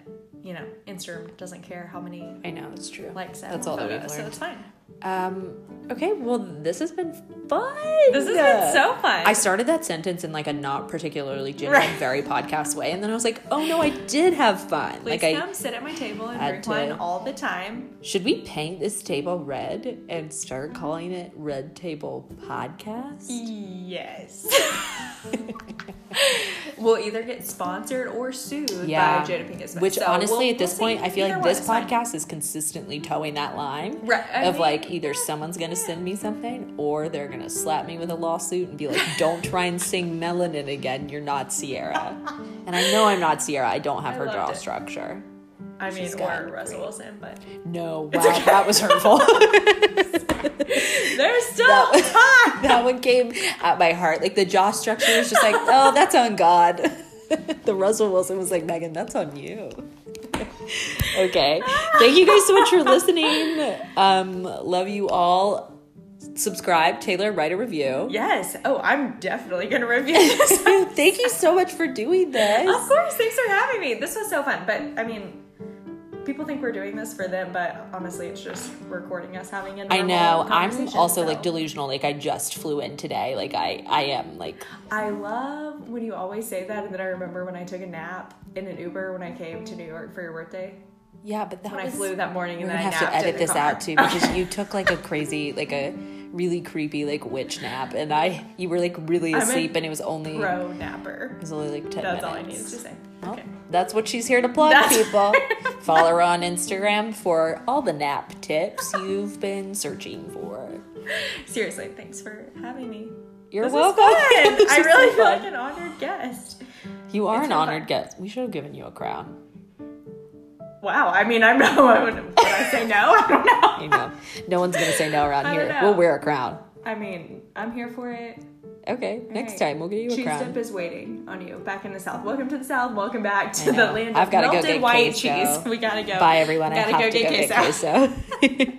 [SPEAKER 2] you know, Instagram doesn't care how many
[SPEAKER 1] I know it's true.
[SPEAKER 2] likes
[SPEAKER 1] That's all that we've
[SPEAKER 2] photos, so it's fine.
[SPEAKER 1] Um, okay, well, this has been fun.
[SPEAKER 2] This has been so fun.
[SPEAKER 1] I started that sentence in like a not particularly genuine,
[SPEAKER 2] Right.
[SPEAKER 1] very podcast way, and then I was like, "Oh no, I did have fun."
[SPEAKER 2] Please
[SPEAKER 1] like, I
[SPEAKER 2] come sit at my table and drink
[SPEAKER 1] to-
[SPEAKER 2] wine all the time.
[SPEAKER 1] should we paint this table red and start calling it Red Table Podcast?
[SPEAKER 2] Yes. we'll either get sponsored or sued
[SPEAKER 1] Yeah.
[SPEAKER 2] by Jada Pinkett Smith.
[SPEAKER 1] Which
[SPEAKER 2] So
[SPEAKER 1] honestly,
[SPEAKER 2] we'll-
[SPEAKER 1] at this
[SPEAKER 2] we'll
[SPEAKER 1] point,
[SPEAKER 2] see.
[SPEAKER 1] I feel
[SPEAKER 2] Either
[SPEAKER 1] like this
[SPEAKER 2] is fine.
[SPEAKER 1] podcast is consistently towing that line
[SPEAKER 2] Right, I
[SPEAKER 1] of
[SPEAKER 2] mean,
[SPEAKER 1] like either someone's gonna send me something or they're gonna slap me with a lawsuit and be like, "Don't try and sing Melanin again. You're not Ciara." And I know I'm not Ciara. I don't have
[SPEAKER 2] I
[SPEAKER 1] her jaw
[SPEAKER 2] it.
[SPEAKER 1] structure.
[SPEAKER 2] I mean,
[SPEAKER 1] She's got
[SPEAKER 2] or Russell Wilson, but
[SPEAKER 1] No, wow, that was hurtful.
[SPEAKER 2] there's still
[SPEAKER 1] That-
[SPEAKER 2] time.
[SPEAKER 1] that one came at my heart. Like the jaw structure was just like, oh, that's on God. the Russell Wilson was like, Megan, that's on you. okay. Thank you guys so much for listening. Um, love you all. Subscribe, Taylor, write a review.
[SPEAKER 2] Yes. Oh, I'm definitely gonna review this.
[SPEAKER 1] Thank you so much for doing this.
[SPEAKER 2] of course. Thanks for having me. This was so fun. But I mean, people think we're doing this for them, but honestly, it's just recording us having a
[SPEAKER 1] I
[SPEAKER 2] normal I
[SPEAKER 1] know. I'm also
[SPEAKER 2] so.
[SPEAKER 1] like delusional. Like I just flew in today. Like I, I am like
[SPEAKER 2] I love when you always say that, and then I remember when I took a nap in an Uber when I came to New York for your birthday.
[SPEAKER 1] yeah, but that
[SPEAKER 2] When I flew that morning, and then I
[SPEAKER 1] have to edit this
[SPEAKER 2] car.
[SPEAKER 1] out too because you took like a crazy, like a really creepy, like witch nap, and I you were like really asleep, and it was only
[SPEAKER 2] pro napper.
[SPEAKER 1] It was only like ten
[SPEAKER 2] That's
[SPEAKER 1] minutes.
[SPEAKER 2] all I needed to say.
[SPEAKER 1] Well,
[SPEAKER 2] Okay.
[SPEAKER 1] That's what she's here to plug,
[SPEAKER 2] That's-
[SPEAKER 1] people. Follow her on Instagram for all the nap tips you've been searching for.
[SPEAKER 2] Seriously, thanks for having me.
[SPEAKER 1] You're
[SPEAKER 2] This
[SPEAKER 1] welcome.
[SPEAKER 2] I really
[SPEAKER 1] so
[SPEAKER 2] feel like an honored guest.
[SPEAKER 1] You are
[SPEAKER 2] It's
[SPEAKER 1] an honored
[SPEAKER 2] fun.
[SPEAKER 1] guest. We should have given you a crown.
[SPEAKER 2] Wow. I mean, I'm no. I would, would I say no? I don't know.
[SPEAKER 1] You know, no one's gonna say no around
[SPEAKER 2] I
[SPEAKER 1] here.
[SPEAKER 2] know.
[SPEAKER 1] We'll wear a crown.
[SPEAKER 2] I mean, I'm here for it.
[SPEAKER 1] Okay, next
[SPEAKER 2] Alright.
[SPEAKER 1] time we'll get you a
[SPEAKER 2] Cheese
[SPEAKER 1] crown.
[SPEAKER 2] dip is waiting on you back in the south. Welcome to the south. Welcome back to the land
[SPEAKER 1] I've
[SPEAKER 2] of
[SPEAKER 1] go
[SPEAKER 2] melted
[SPEAKER 1] get
[SPEAKER 2] white
[SPEAKER 1] queso.
[SPEAKER 2] cheese. We gotta go.
[SPEAKER 1] Bye everyone. I
[SPEAKER 2] Gotta
[SPEAKER 1] have
[SPEAKER 2] go
[SPEAKER 1] to
[SPEAKER 2] get
[SPEAKER 1] go get
[SPEAKER 2] queso.
[SPEAKER 1] queso.